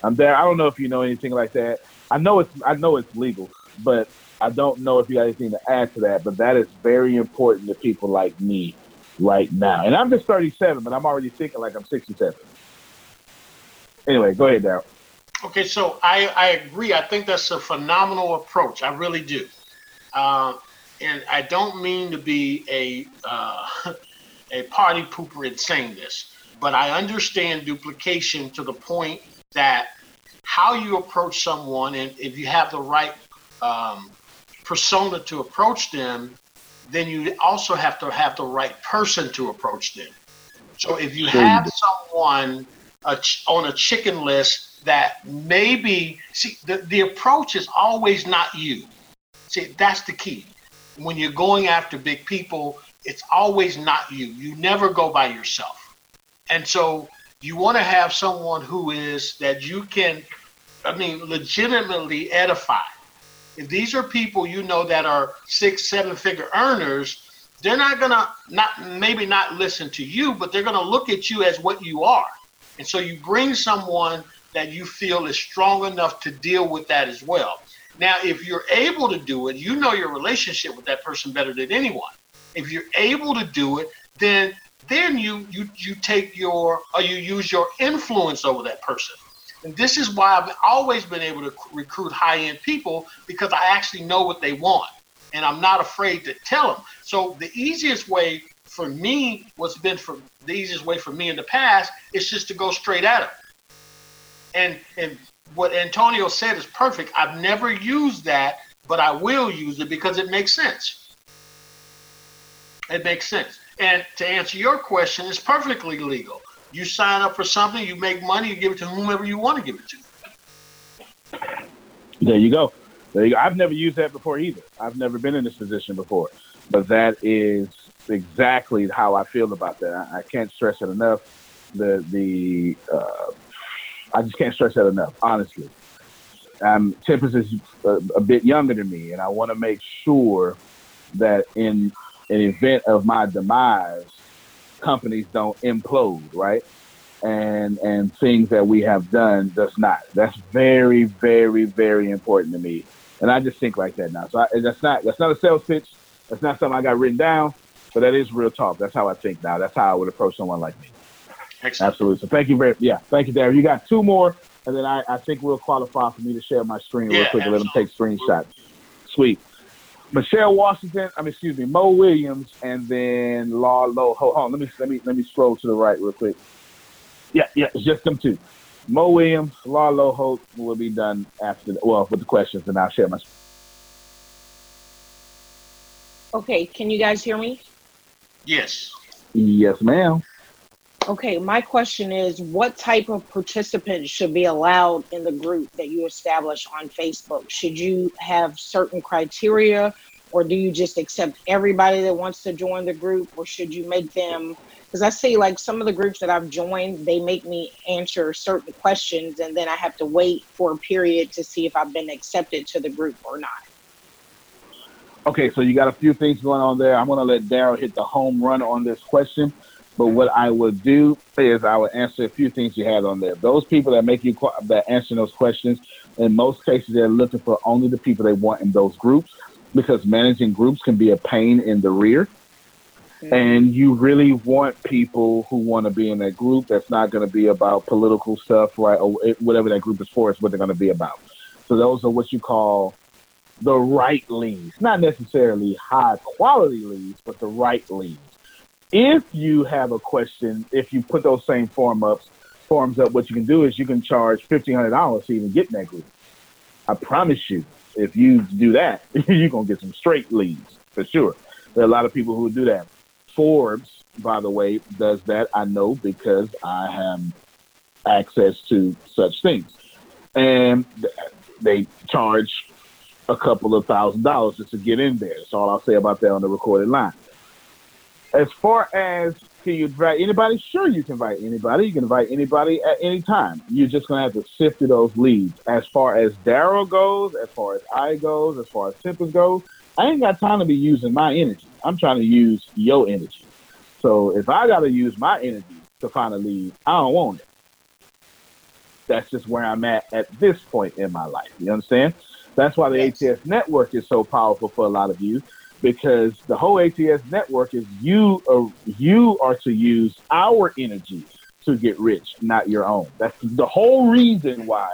I'm there. I don't know if you know anything like that. I know it's I know it's legal, but I don't know if you got anything to add to that. But that is very important to people like me right now. And I'm just 37, but I'm already thinking like I'm 67. Anyway, go ahead, Daryl. Okay, so I, I agree. I think that's a phenomenal approach. I really do. Um, and I don't mean to be a uh, a party pooper in saying this, but I understand duplication to the point that how you approach someone, and if you have the right um, persona to approach them, then you also have to have the right person to approach them. So if you have someone ch- on a chicken list that maybe see the, the approach is always not you. See, that's the key. When you're going after big people, it's always not you. You never go by yourself. And so you want to have someone who is that you can, I mean, legitimately edify. If these are people you know that are six, seven figure earners, they're not gonna not maybe not listen to you, but they're gonna look at you as what you are. And so you bring someone that you feel is strong enough to deal with that as well. Now, if you're able to do it, you know your relationship with that person better than anyone. If you're able to do it, then then you you you take your or you use your influence over that person. And this is why I've always been able to recruit high-end people because I actually know what they want and I'm not afraid to tell them. So the easiest way for me, what's been for the easiest way for me in the past, is just to go straight at them. And and what Antonio said is perfect. I've never used that but I will use it because it makes sense. It makes sense. And to answer your question, it's perfectly legal. You sign up for something, you make money, you give it to whomever you want to give it to. There you go. There you go. I've never used that before either. I've never been in this position before, but that is exactly how I feel about that. I, I can't stress it enough. The the uh, I just can't stress that enough. Honestly, um, Tempest is a, a bit younger than me, and I want to make sure that in an event of my demise, companies don't implode, right? And and things that we have done does not. That's very, very, very important to me. And I just think like that now. So I, that's not that's not a sales pitch. That's not something I got written down, but that is real talk. That's how I think now. That's how I would approach someone like me. Excellent. Absolutely. So thank you very yeah, thank you, Darren. You got two more, and then I, I think we'll qualify for me to share my screen real Yeah, quick and let them take screenshots. Sweet. Michelle Washington, I mean, excuse me, Mo Williams, and then Law Low. Hold on, let me let me let me scroll to the right real quick. Yeah, yeah, it's just them two. Mo Williams, Law Low Hope will be done after, well, with the questions, and I'll share my. Okay, can you guys hear me? Yes. Yes, ma'am. Okay, my question is what type of participants should be allowed in the group that you establish on Facebook? Should you have certain criteria or do you just accept everybody that wants to join the group or should you make them because I see like some of the groups that I've joined, they make me answer certain questions and then I have to wait for a period to see if I've been accepted to the group or not. Okay, so you got a few things going on there. I'm going to let Daryl hit the home run on this question. But what I would do is I would answer a few things you had on there. Those people that make you that answer those questions, in most cases, they're looking for only the people they want in those groups because managing groups can be a pain in the rear. Mm-hmm. And you really want people who want to be in that group that's not going to be about political stuff, right? Or whatever that group is for, is what they're going to be about. So those are what you call the right leads, not necessarily high quality leads, but the right leads. If you have a question, if you put those same form ups, forms up, what you can do is you can charge fifteen hundred dollars to even get in that group. I promise you, if you do that, you're gonna get some straight leads for sure. There are a lot of people who do that. Forbes, by the way, does that. I know because I have access to such things, and they charge a couple of thousand dollars just to get in there. That's all I'll say about that on the recorded line. As far as can you invite anybody? Sure, you can invite anybody. You can invite anybody at any time. You're just gonna have to sift through those leads. As far as Daryl goes, as far as I goes, as far as Tempest goes, I ain't got time to be using my energy. I'm trying to use your energy. So if I gotta use my energy to find a lead, I don't want it. That's just where I'm at at this point in my life. You understand? That's why the ATS network is so powerful for a lot of you because the whole ATS network is you are you are to use our energy to get rich, not your own. That's the whole reason why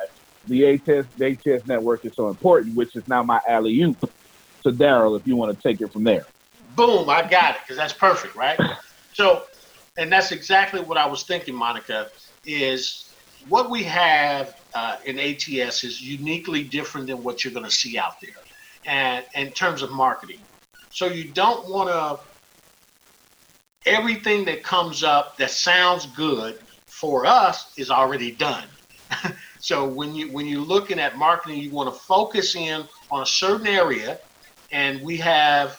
the ATS the ATS network is so important, which is now my alley oop to Daryl if you want to take it from there. Boom, I got it because that's perfect, right? So, and that's exactly what I was thinking, Monica, is what we have uh, in ATS is uniquely different than what you're going to see out there, and in terms of marketing. So you don't want to everything that comes up that sounds good for us is already done. so when you when you're looking at marketing, you want to focus in on a certain area, and we have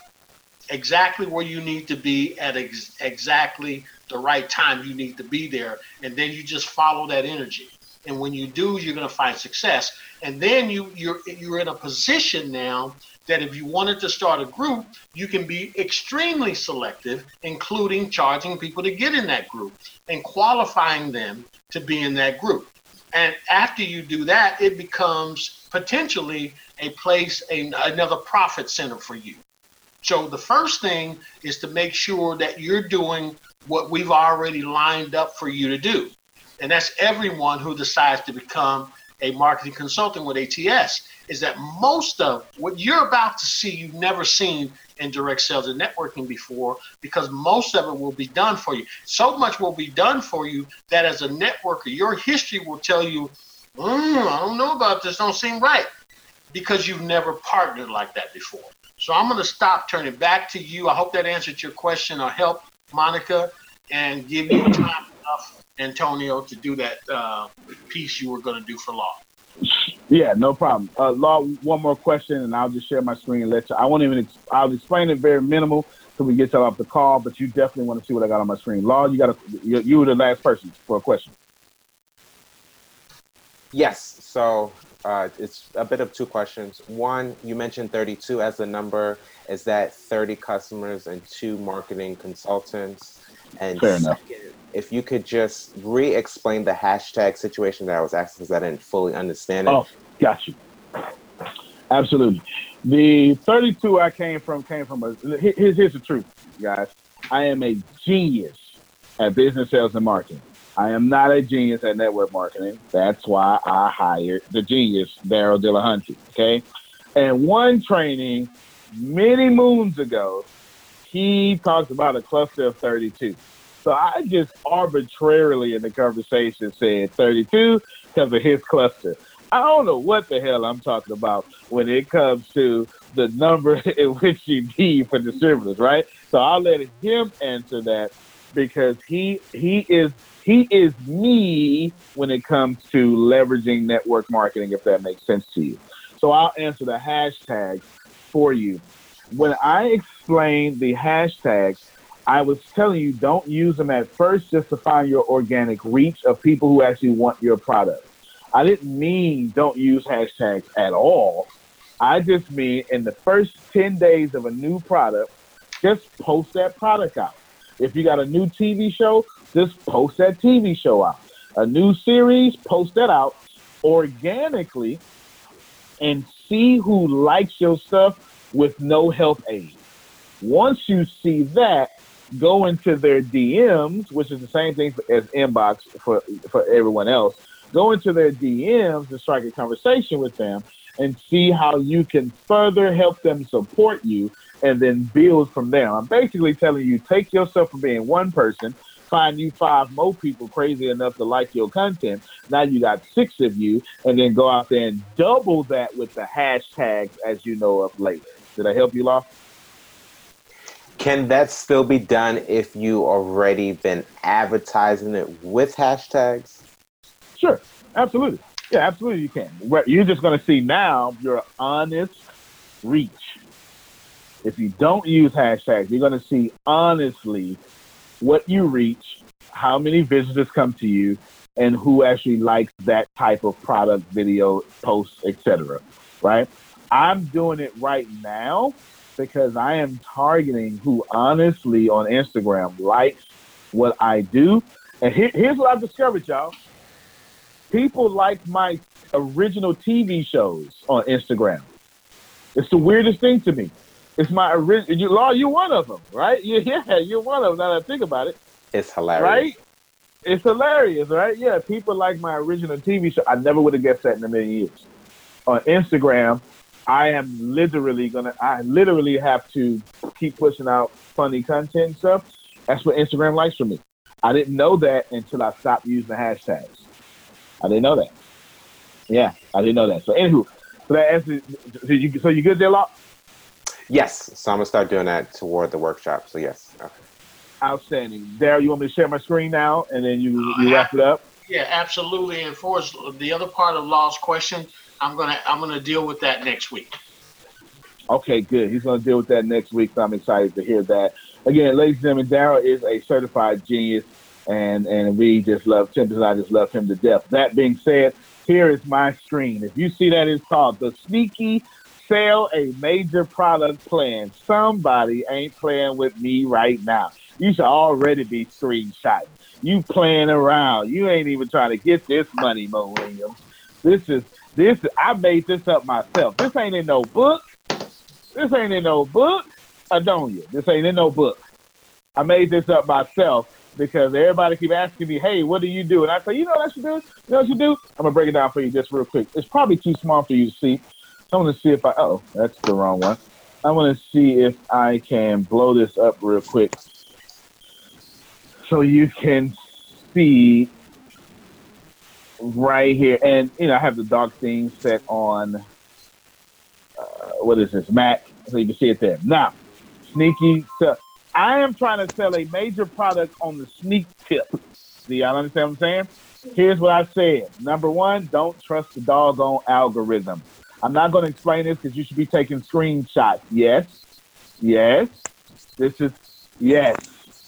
exactly where you need to be at ex- exactly the right time you need to be there and then you just follow that energy and when you do you're going to find success and then you you're you're in a position now that if you wanted to start a group you can be extremely selective including charging people to get in that group and qualifying them to be in that group. And after you do that it becomes potentially a place a, another profit center for you. So the first thing is to make sure that you're doing what we've already lined up for you to do. And that's everyone who decides to become a marketing consultant with ATS is that most of what you're about to see you've never seen in direct sales and networking before because most of it will be done for you. So much will be done for you that as a networker, your history will tell you, mm, I don't know about this, don't seem right. because you've never partnered like that before. So I'm going to stop, turn it back to you. I hope that answered your question or helped Monica and give you time enough, Antonio, to do that uh, piece you were going to do for law. Yeah, no problem. Uh, Law, one more question, and I'll just share my screen and let you. I won't even. Ex- I'll explain it very minimal so we get you off the call. But you definitely want to see what I got on my screen. Law, you got to. You, you were the last person for a question. Yes. So uh, it's a bit of two questions. One, you mentioned 32 as a number. Is that 30 customers and two marketing consultants? And Fair enough. If you could just re-explain the hashtag situation that I was asking because I didn't fully understand it. Oh, got you. Absolutely. The 32 I came from came from a. Here's, here's the truth, guys. I am a genius at business sales and marketing. I am not a genius at network marketing. That's why I hired the genius, Daryl Dillahunty. Okay. And one training many moons ago, he talked about a cluster of 32. So I just arbitrarily in the conversation said 32 because of his cluster. I don't know what the hell I'm talking about when it comes to the number in which you need for distributors, right? So I'll let him answer that because he he is he is me when it comes to leveraging network marketing, if that makes sense to you. So I'll answer the hashtag for you. When I explain the hashtags, I was telling you don't use them at first just to find your organic reach of people who actually want your product. I didn't mean don't use hashtags at all. I just mean in the first 10 days of a new product, just post that product out. If you got a new TV show, just post that TV show out. A new series, post that out organically and see who likes your stuff with no help aid. Once you see that, go into their DMs, which is the same thing as inbox for, for everyone else. Go into their DMs and strike a conversation with them and see how you can further help them support you and then build from there. I'm basically telling you take yourself from being one person, find you five more people crazy enough to like your content. Now you got six of you, and then go out there and double that with the hashtags as you know of later. Did I help you, Law? Can that still be done if you already been advertising it with hashtags? Sure, absolutely. Yeah, absolutely you can. What you're just going to see now your honest reach. If you don't use hashtags, you're going to see honestly what you reach, how many visitors come to you, and who actually likes that type of product, video, posts, etc. Right? I'm doing it right now because I am targeting who honestly on Instagram likes what I do. And here, here's what I've discovered, y'all people like my original TV shows on Instagram. It's the weirdest thing to me. It's my original. You, Law, you're one of them, right? You, yeah, you're one of them. Now that I think about it, It's hilarious. right? It's hilarious, right? Yeah, people like my original TV show. I never would have guessed that in a million years. On Instagram, I am literally gonna. I literally have to keep pushing out funny content and stuff. That's what Instagram likes from me. I didn't know that until I stopped using the hashtags. I didn't know that. Yeah, I didn't know that. So anywho, so that answers. So you, so you good there, Law? Yes. So I'm gonna start doing that toward the workshop. So yes. Okay. Outstanding. Daryl, you want me to share my screen now, and then you you wrap it up? Yeah, absolutely. And for the other part of Law's question, I'm gonna I'm gonna deal with that next week. Okay, good. He's to deal with that next week. So I'm excited to hear that. Again, ladies and gentlemen, Daryl is a certified genius, and and we just love Tim and I just love him to death. That being said, here is my screen. If you see that, it's called the Sneaky Sell a Major Product Plan. Somebody ain't playing with me right now. You should already be screenshotting. You playing around. You ain't even trying to get this money, Mo Williams. This is this. I made this up myself. This ain't in no book. This ain't in no book. Adonia. This ain't in no book. I made this up myself because everybody keep asking me, hey, what do you do? And I say, you know what I should do? You know what you do? I'm to break it down for you just real quick. It's probably too small for you to see. So I'm to see if I, oh, that's the wrong one. I want to see if I can blow this up real quick so you can see right here. And, you know, I have the dark theme set on uh, what is this, Mac? So you can see it there. Now, sneaky. So I am trying to sell a major product on the sneak tip. Do y'all understand what I'm saying? Here's what I said. Number one, don't trust the doggone algorithm. I'm not going to explain this because you should be taking screenshots. Yes, yes. This is yes.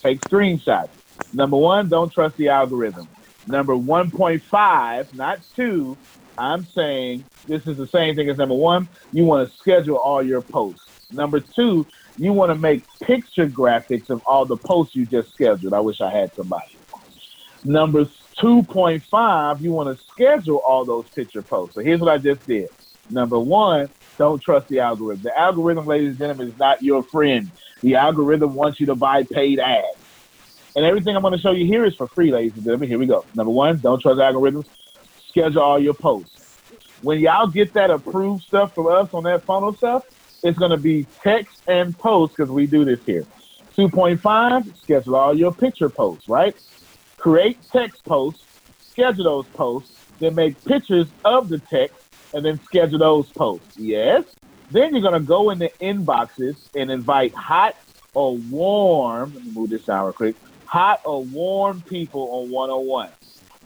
Take screenshots. Number one, don't trust the algorithm. Number 1.5, not two. I'm saying this is the same thing as number one. You want to schedule all your posts. Number two, you want to make picture graphics of all the posts you just scheduled. I wish I had somebody. Number 2.5, you want to schedule all those picture posts. So here's what I just did. Number one, don't trust the algorithm. The algorithm, ladies and gentlemen, is not your friend. The algorithm wants you to buy paid ads. And everything I'm going to show you here is for free, ladies and gentlemen. Here we go. Number one, don't trust algorithms. Schedule all your posts. When y'all get that approved stuff from us on that funnel stuff, it's going to be text and post because we do this here. 2.5, schedule all your picture posts, right? Create text posts, schedule those posts, then make pictures of the text, and then schedule those posts. Yes. Then you're going to go in the inboxes and invite hot or warm. Let me move this down real quick. Hot or warm people on 101.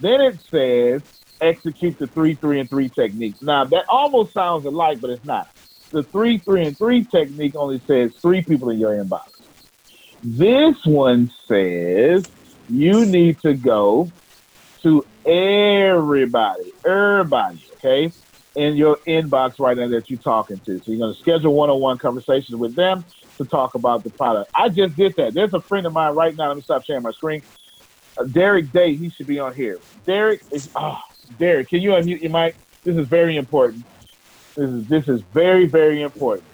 Then it says execute the three, three, and three techniques. Now that almost sounds alike, but it's not. The three, three, and three technique only says three people in your inbox. This one says you need to go to everybody, everybody, okay, in your inbox right now that you're talking to. So you're going to schedule one-on-one conversations with them to talk about the product. I just did that. There's a friend of mine right now. Let me stop sharing my screen. Uh, Derek Day, he should be on here. Derek is, oh, Derek, can you unmute your mic? This is very important. This is this is very very important.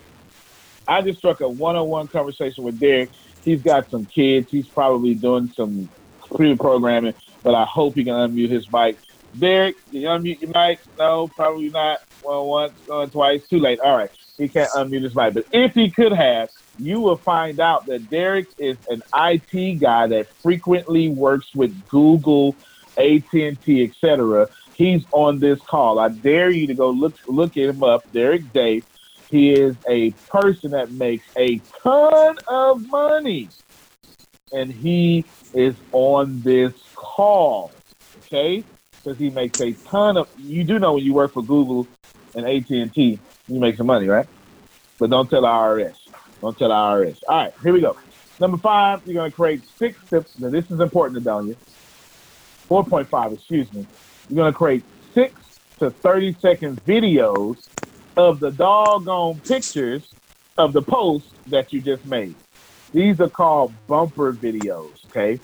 I just struck a one-on-one conversation with Derek. He's got some kids. He's probably doing some computer programming, but I hope he can unmute his mic. Derek, can you unmute your mic? No, probably not. Well, once, going twice. Too late. All right, he can't unmute his mic. But if he could have, you will find out that Derek is an IT guy that frequently works with Google, AT&T, etc. He's on this call. I dare you to go look look him up, Derek Day. He is a person that makes a ton of money, and he is on this call. Okay, because he makes a ton of. You do know when you work for Google and AT and T, you make some money, right? But don't tell the IRS. Don't tell the IRS. All right, here we go. Number five, you're going to create six tips. Now, this is important you. 4.5, excuse me. You're going to create six to 30 second videos of the doggone pictures of the post that you just made. These are called bumper videos, okay?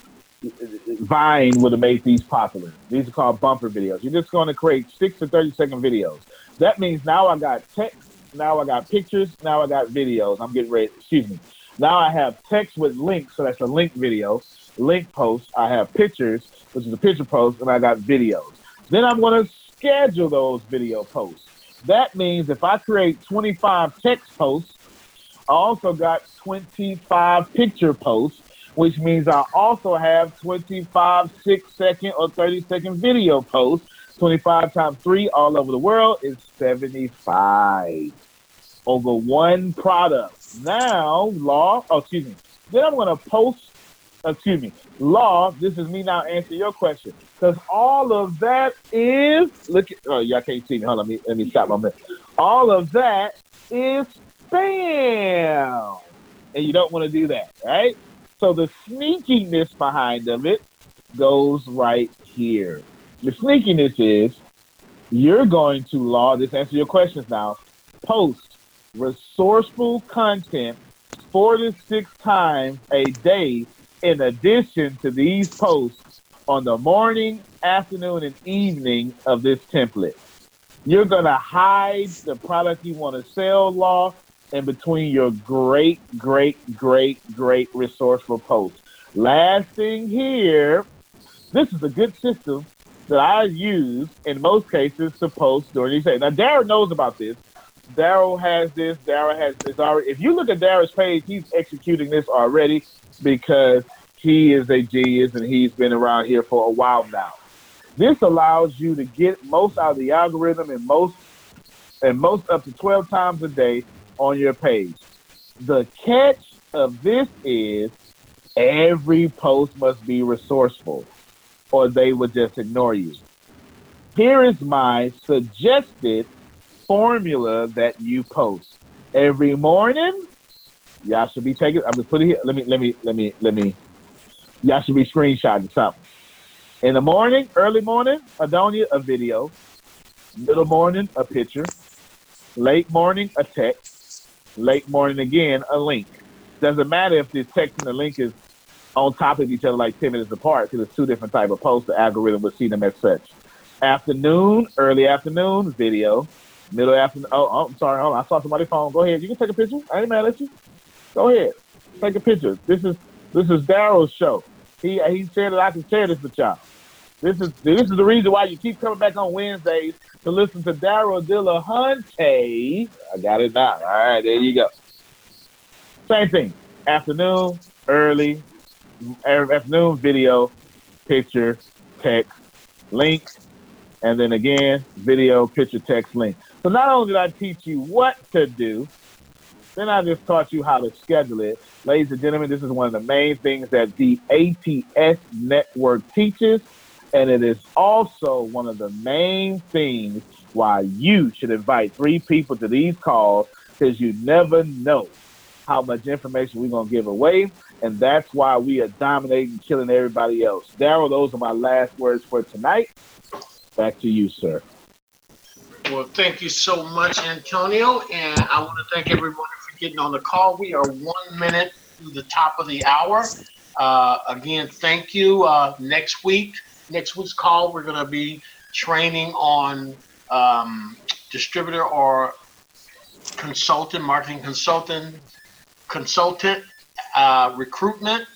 Vine would have made these popular. These are called bumper videos. You're just going to create six to 30 second videos. That means now I got text, now I got pictures, now I got videos. I'm getting ready, excuse me. Now I have text with links, so that's a link video, link post. I have pictures, which is a picture post, and I got videos. Then I'm going to schedule those video posts. That means if I create 25 text posts, I also got 25 picture posts, which means I also have 25 six second or 30 second video posts. 25 times 3 all over the world is 75 over one product. Now, law, oh, excuse me. Then I'm going to post, excuse me, law. This is me now answering your question. Because all of that is, look, at, oh, y'all can't see me. Hold on, let me, let me stop my minute. All of that is spam. And you don't want to do that, right? So the sneakiness behind of it goes right here. The sneakiness is you're going to law, this answer your questions now, post resourceful content four to six times a day in addition to these posts on the morning, afternoon, and evening of this template. You're going to hide the product you want to sell, Law, in between your great, great, great, great resourceful posts. Last thing here, this is a good system that I use in most cases to post during these days. Now, Daryl knows about this. Daryl has this. Daryl has this already. If you look at Daryl's page, he's executing this already because he is a genius and he's been around here for a while now. This allows you to get most out of the algorithm and most and most up to 12 times a day on your page. The catch of this is every post must be resourceful or they would just ignore you. Here is my suggested formula that you post. Every morning, y'all should be taking I'm gonna put it here. Let me let me let me let me y'all should be screenshotting something. In the morning, early morning, Adonia, a video. Middle morning, a picture. Late morning, a text. Late morning again, a link. Doesn't matter if the text and the link is on top of each other like 10 minutes apart because it's two different type of posts. The algorithm would see them as such. Afternoon, early afternoon, video. Middle afternoon. Oh, oh, I'm sorry. Hold on. I saw somebody's phone. Go ahead. You can take a picture. I ain't mad at you. Go ahead. Take a picture. This is this is Daryl's show. He he said that I can share this with y'all. This is this is the reason why you keep coming back on Wednesdays to listen to Daryl Dillahunty. I got it now. All right, there you go. Same thing. Afternoon, early, afternoon video, picture, text, link, and then again, video, picture, text, link. So not only did I teach you what to do, then I just taught you how to schedule it. Ladies and gentlemen, this is one of the main things that the ATS network teaches. And it is also one of the main things why you should invite three people to these calls because you never know how much information we're going to give away. And that's why we are dominating, killing everybody else. Daryl, those are my last words for tonight. Back to you, sir. Well, thank you so much, Antonio. And I want to thank everyone for getting on the call. We are one minute to the top of the hour. Uh, again, thank you. Uh, next week, next week's call, we're going to be training on um, distributor or consultant, marketing consultant, consultant uh, recruitment,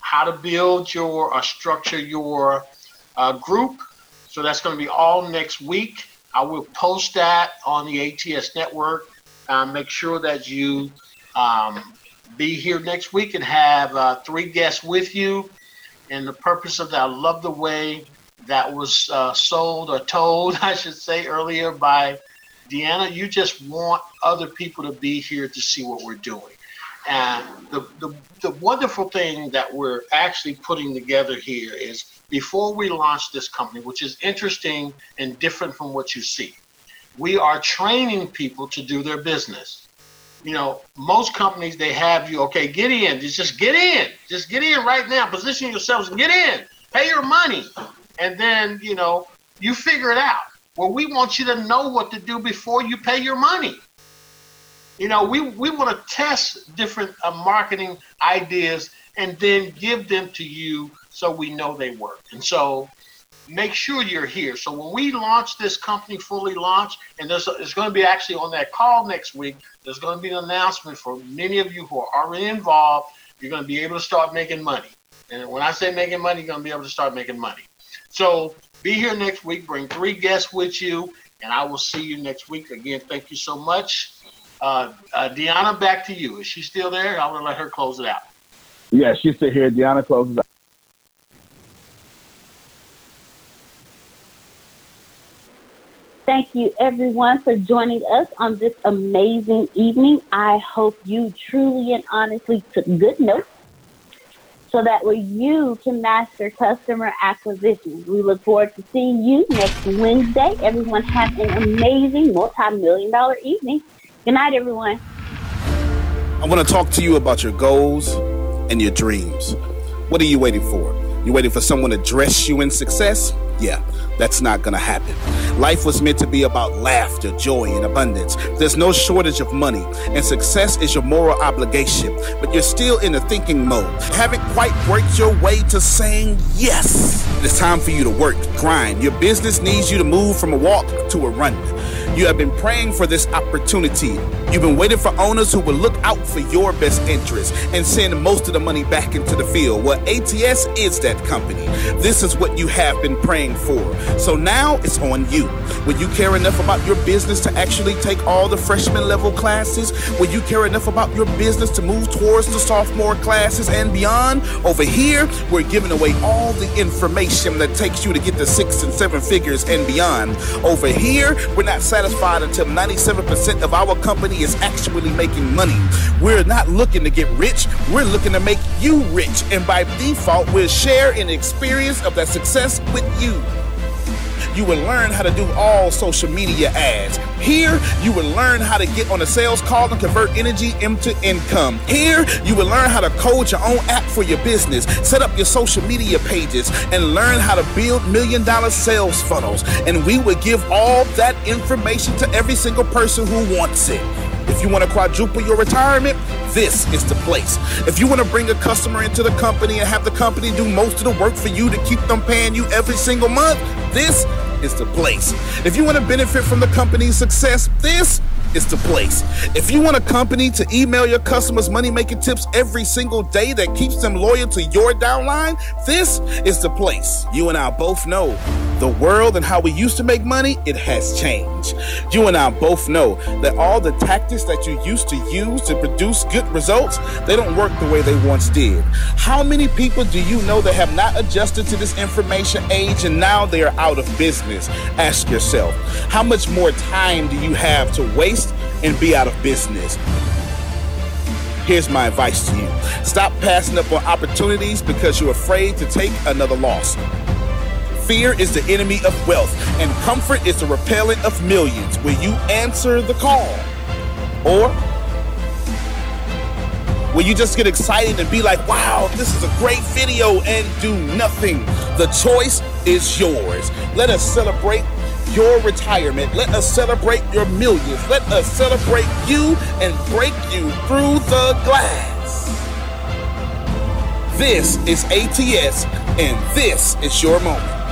how to build your, uh, structure your uh, group. So that's going to be all next week. I will post that on the ATS network. Uh, make sure that you um, be here next week and have uh, three guests with you. And the purpose of that, I love the way that was uh, sold or told, I should say, earlier by Deanna. You just want other people to be here to see what we're doing. And the, the, the wonderful thing that we're actually putting together here is before we launch this company, which is interesting and different from what you see, we are training people to do their business. You know, most companies, they have you, okay, get in, just get in, just get in right now, position yourselves and get in, pay your money. And then, you know, you figure it out. Well, we want you to know what to do before you pay your money. You know, we, we want to test different uh, marketing ideas and then give them to you so we know they work. And so make sure you're here. So when we launch this company fully launched, and there's it's going to be actually on that call next week, there's going to be an announcement for many of you who are already involved. You're going to be able to start making money. And when I say making money, you're going to be able to start making money. So be here next week. Bring three guests with you, and I will see you next week. Again, thank you so much. Uh, uh, Deanna, back to you. Is she still there? I want to let her close it out. Yeah, she's still here. Deanna closes out. Thank you, everyone, for joining us on this amazing evening. I hope you truly and honestly took good notes so that way you can master customer acquisition. We look forward to seeing you next Wednesday. Everyone have an amazing multi-million dollar evening. Good night, everyone. I want to talk to you about your goals and your dreams. What are you waiting for? You waiting for someone to dress you in success? Yeah, that's not gonna happen. Life was meant to be about laughter, joy, and abundance. There's no shortage of money, and success is your moral obligation, but you're still in a thinking mode. You haven't quite worked your way to saying yes. It's time for you to work, grind. Your business needs you to move from a walk to a run. You have been praying for this opportunity. You've been waiting for owners who will look out for your best interests and send most of the money back into the field. Well, ATS is that company. This is what you have been praying for. So now it's on you. Will you care enough about your business to actually take all the freshman level classes? Will you care enough about your business to move towards the sophomore classes and beyond? Over here, we're giving away all the information that takes you to get the six and seven figures and beyond. Over here, we're not satisfied satisfied until 97% of our company is actually making money. We're not looking to get rich, we're looking to make you rich. And by default, we'll share an experience of that success with you you will learn how to do all social media ads. Here, you will learn how to get on a sales call and convert energy into income. Here, you will learn how to code your own app for your business, set up your social media pages, and learn how to build million dollar sales funnels. And we will give all that information to every single person who wants it. If you want to quadruple your retirement, this is the place. If you want to bring a customer into the company and have the company do most of the work for you to keep them paying you every single month, this is the place. If you want to benefit from the company's success, this is the place. If you want a company to email your customers money making tips every single day that keeps them loyal to your downline, this is the place. You and I both know the world and how we used to make money, it has changed. You and I both know that all the tactics that you used to use to produce good results, they don't work the way they once did. How many people do you know that have not adjusted to this information age and now they are out of business? Ask yourself, how much more time do you have to waste and be out of business? Here's my advice to you stop passing up on opportunities because you're afraid to take another loss. Fear is the enemy of wealth, and comfort is the repellent of millions. Will you answer the call? Or will you just get excited and be like, wow, this is a great video and do nothing? The choice is yours. Let us celebrate your retirement. Let us celebrate your millions. Let us celebrate you and break you through the glass. This is ATS, and this is your moment.